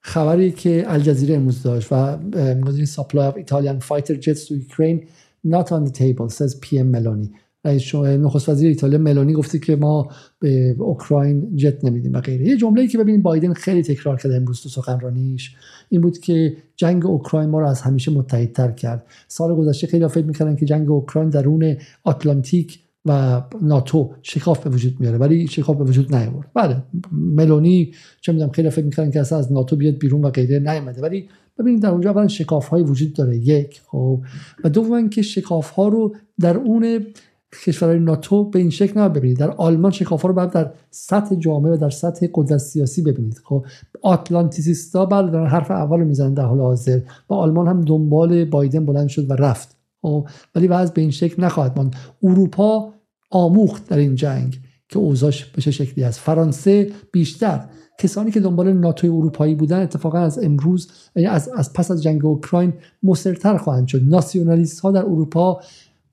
خبری که الجزیره امروز داشت و میگوزین سپلای of Italian fighter jets to Ukraine not on the table says PM Meloni. رئیس نخست وزیر ایتالیا ملونی گفته که ما به اوکراین جت نمیدیم و غیره. یه جمله که ببینید بایدن خیلی تکرار کرده امروز تو سخنرانیش این بود که جنگ اوکراین ما رو از همیشه متحدتر کرد. سال گذشته خیلی فکر می‌کردن که جنگ اوکراین درون آتلانتیک و ناتو شکاف به وجود میاره ولی شکاف به وجود نیاورد. بله ملونی چه می‌دونم خیلی فکر می‌کردن که از ناتو بیاد بیرون و غیره نیامده. ولی ببینید در اونجا اولا شکاف های وجود داره. یک خب و دوم که شکاف ها رو در اون کشورهای ناتو به این شکل نباید ببینید. در آلمان شکاف ها رو باید در سطح جامعه و در سطح قدرت سیاسی ببینید. خب آتلانتیسیستا بله دارن حرف اول رو می‌زنن در حال حاضر. و آلمان هم دنبال بایدن بلند شد و رفت. خب ولی بعض به این شکل نخواهد ماند. اروپا آموخت در این جنگ که اوضاعش به چه شکلی است. فرانسه بیشتر. کسانی که دنبال ناتوی اروپایی بودن اتفاقا از امروز یعنی از, از پس از جنگ اوکراین مصرتر خواهند شد. ناسیونالیست ها در اروپا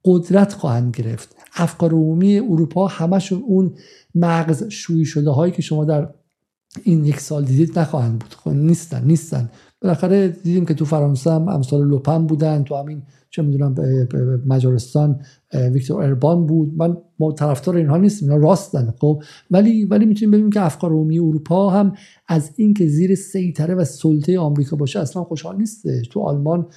قدرت خواهند گرفت. افکار عمومی اروپا همشون اون مغز شویی شده هایی که شما در این یک سال دیدید نخواهند بود. خب نیستن نیستن. بالاخره دیدیم که تو فرانسه هم امثال لوپن بودن تو همین چه می‌دونم مجارستان ویکتور اربان بود. من ما طرفدار اینها نیستیم اینا راستن. خب ولی ولی می‌تونیم ببینیم که افکار عمومی اروپا هم از اینکه زیر سیطره و سلطه آمریکا باشه اصلا خوشحال نیسته تو آلمان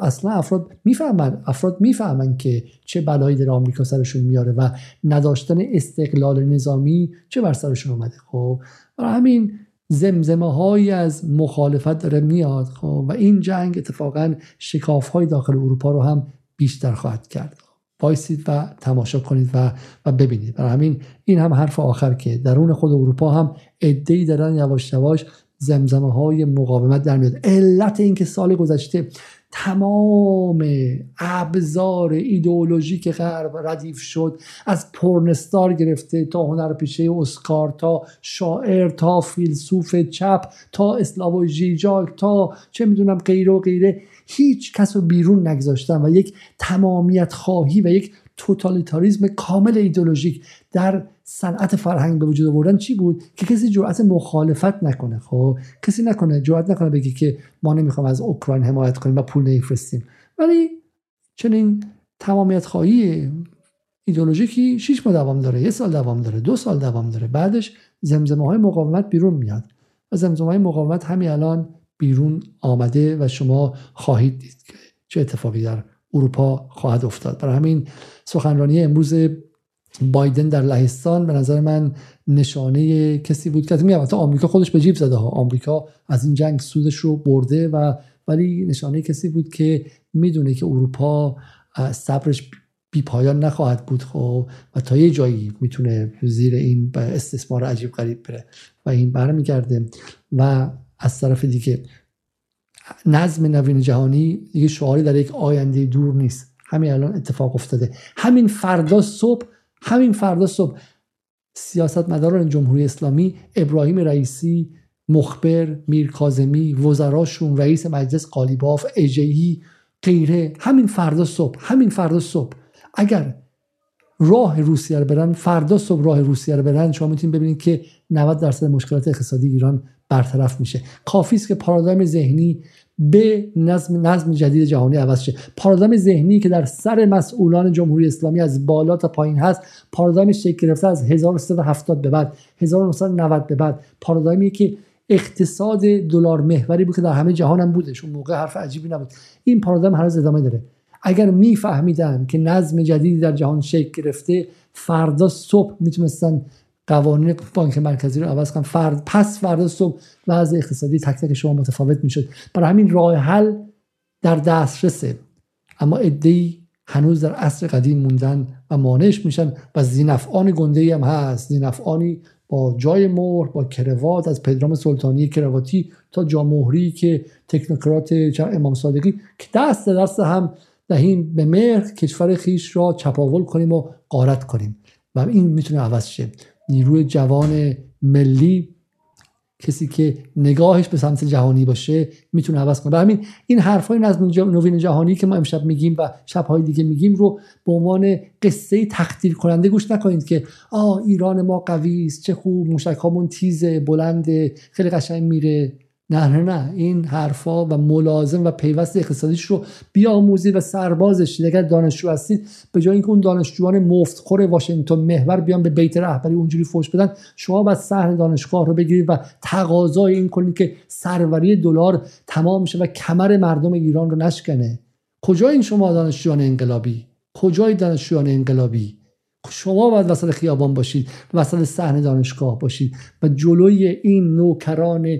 اصلا افراد می‌فهمن افراد می‌فهمن که چه بلایی در آمریکا سرشون میاره و نداشتن استقلال نظامی چه بر سرشون اومده. خب برای همین زمزمه هایی از مخالفت داره میاد. خب و این جنگ اتفاقا شکاف های داخل اروپا رو هم بیشتر خواهد کرد. بایستید و تماشا کنید و, و ببینید. برای همین این هم حرف آخر که درون خود اروپا هم ای دارن یواش یواش زمزمه های مقاومت در میاد. علت اینکه سال گذشته تمام ابزار ایدئولوژیک غرب ردیف شد از پرنستار گرفته تا هنرپیشه اسکار تا شاعر تا فیلسوف چپ تا اسلاو جیجاک تا چه می‌دونم غیره و غیره. هیچ کس رو بیرون نگذاشتن و یک تمامیت خواهی و یک توتالیتاریزم کامل ایدولوژیک در صنعت فرهنگ به وجود آوردن چی بود؟ که کسی جرأت مخالفت نکنه خب؟ کسی نکنه جرأت نکنه بگه که ما نمی‌خوام از اوکراین حمایت کنیم و پول نمیفرستیم. ولی چنین تمامیت خواهی ایدولوژیکی 6 ماه دوام داره یه سال دوام داره دو سال دوام داره. بعدش زمزمه های مقاومت بیرون میاد و زمزمه های مقاومت همین الان بیرون آمده و شما خواهید دید که چه اتفاقی در اروپا خواهد افتاد. برای همین سخنرانی امروز بایدن در لهستان به نظر من نشانه کسی بود که میگم آمریکا خودش به جیب زده ها. آمریکا از این جنگ سودش رو برده و ولی نشانه کسی بود که می‌دونه که اروپا صبرش بی پایان نخواهد بود خب و تا یه جایی می‌تونه زیر این استثمار عجیب غریب بره و این برمیگرده و از طرف دیگه نظم نوین جهانی دیگه شعاری در یک آینده دور نیست. همین الان اتفاق افتاده. همین فردا صبح همین فردا صبح سیاست مداران جمهوری اسلامی ابراهیم رئیسی مخبر میر کازمی وزراشون رئیس مجلس قالیباف اجهی غیره. همین فردا صبح همین فردا صبح. اگر راه روسیه رو برن فردا صبح راه روسیه رو برن. شما می‌تونید ببینید که 90 درصد مشکلات اقتصادی ایران برطرف میشه. کافی است که پارادایم ذهنی به نظم نظم جدید جهانی عوض شه. پارادایم ذهنی که در سر مسئولان جمهوری اسلامی از بالا تا پایین هست پارادایم شکل گرفته از 1370 به بعد 1990 به بعد. پارادایمی که اقتصاد دلار محوری بود که در همه جهان هم بودش. اون موقع حرف عجیبی نبود. این پارادایم هنوز ادامه داره. اگر میفهمیدن که نظم جدیدی در جهان شکل گرفته فردا صبح می‌تونستن قوانین بانک مرکزی رو عوض کنن فرد پس فردا صبح وضع اقتصادی تک تک شما متفاوت می‌شد. برای همین راه حل در دسترسه. اما ادعی هنوز در عصر قدیم موندن و مانعش میشن و زینفعان گنده هم هست. زینفعانی با جای مهر با کروات از پدرام سلطانی کرواتی تا جامهری که تکنوکرات امام صادقی که دست دست هم دهیم به مهر کشور خیش را چپاول کنیم و قارت کنیم. و این می‌تونه عوض شه. نیروی جوان ملی کسی که نگاهش به سمت جهانی باشه می‌تونه عوض کنه. همین این حرفای نظم نوین جهانی که ما امشب میگیم و شبهای دیگه میگیم رو به عنوان قصه تقدیر کننده گوش نکنید که آ ایران ما قوی است چه خوب موشک هامون تیزه بلنده خیلی قشنگ میره. نه نه نه. این حرفا و ملازم و پیوست اقتصادیش رو بیاموزید و سربازش اگر دانشجو هستید به جای اینکه اون دانشجویان مفتخور واشنگتن محور بیان به بیت رهبری اونجوری فوش بدن شما باید صحن دانشگاه رو بگیرید و تقاضای این کنید که سروری دلار تمام شه و کمر مردم ایران رو نشکنه. کجا این شما دانشجویان انقلابی؟ کجای دانشجویان انقلابی؟ شما باید وسط خیابان باشید وسط صحنه دانشگاه باشید و جلوی این نوکران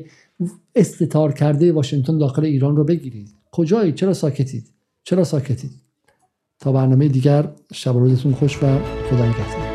استتار کرده واشنگتن داخل ایران رو بگیرید. کجایی؟ چرا ساکتید؟ چرا ساکتید؟ تا برنامه دیگر شب روزتون خوش و خدا نگهدار.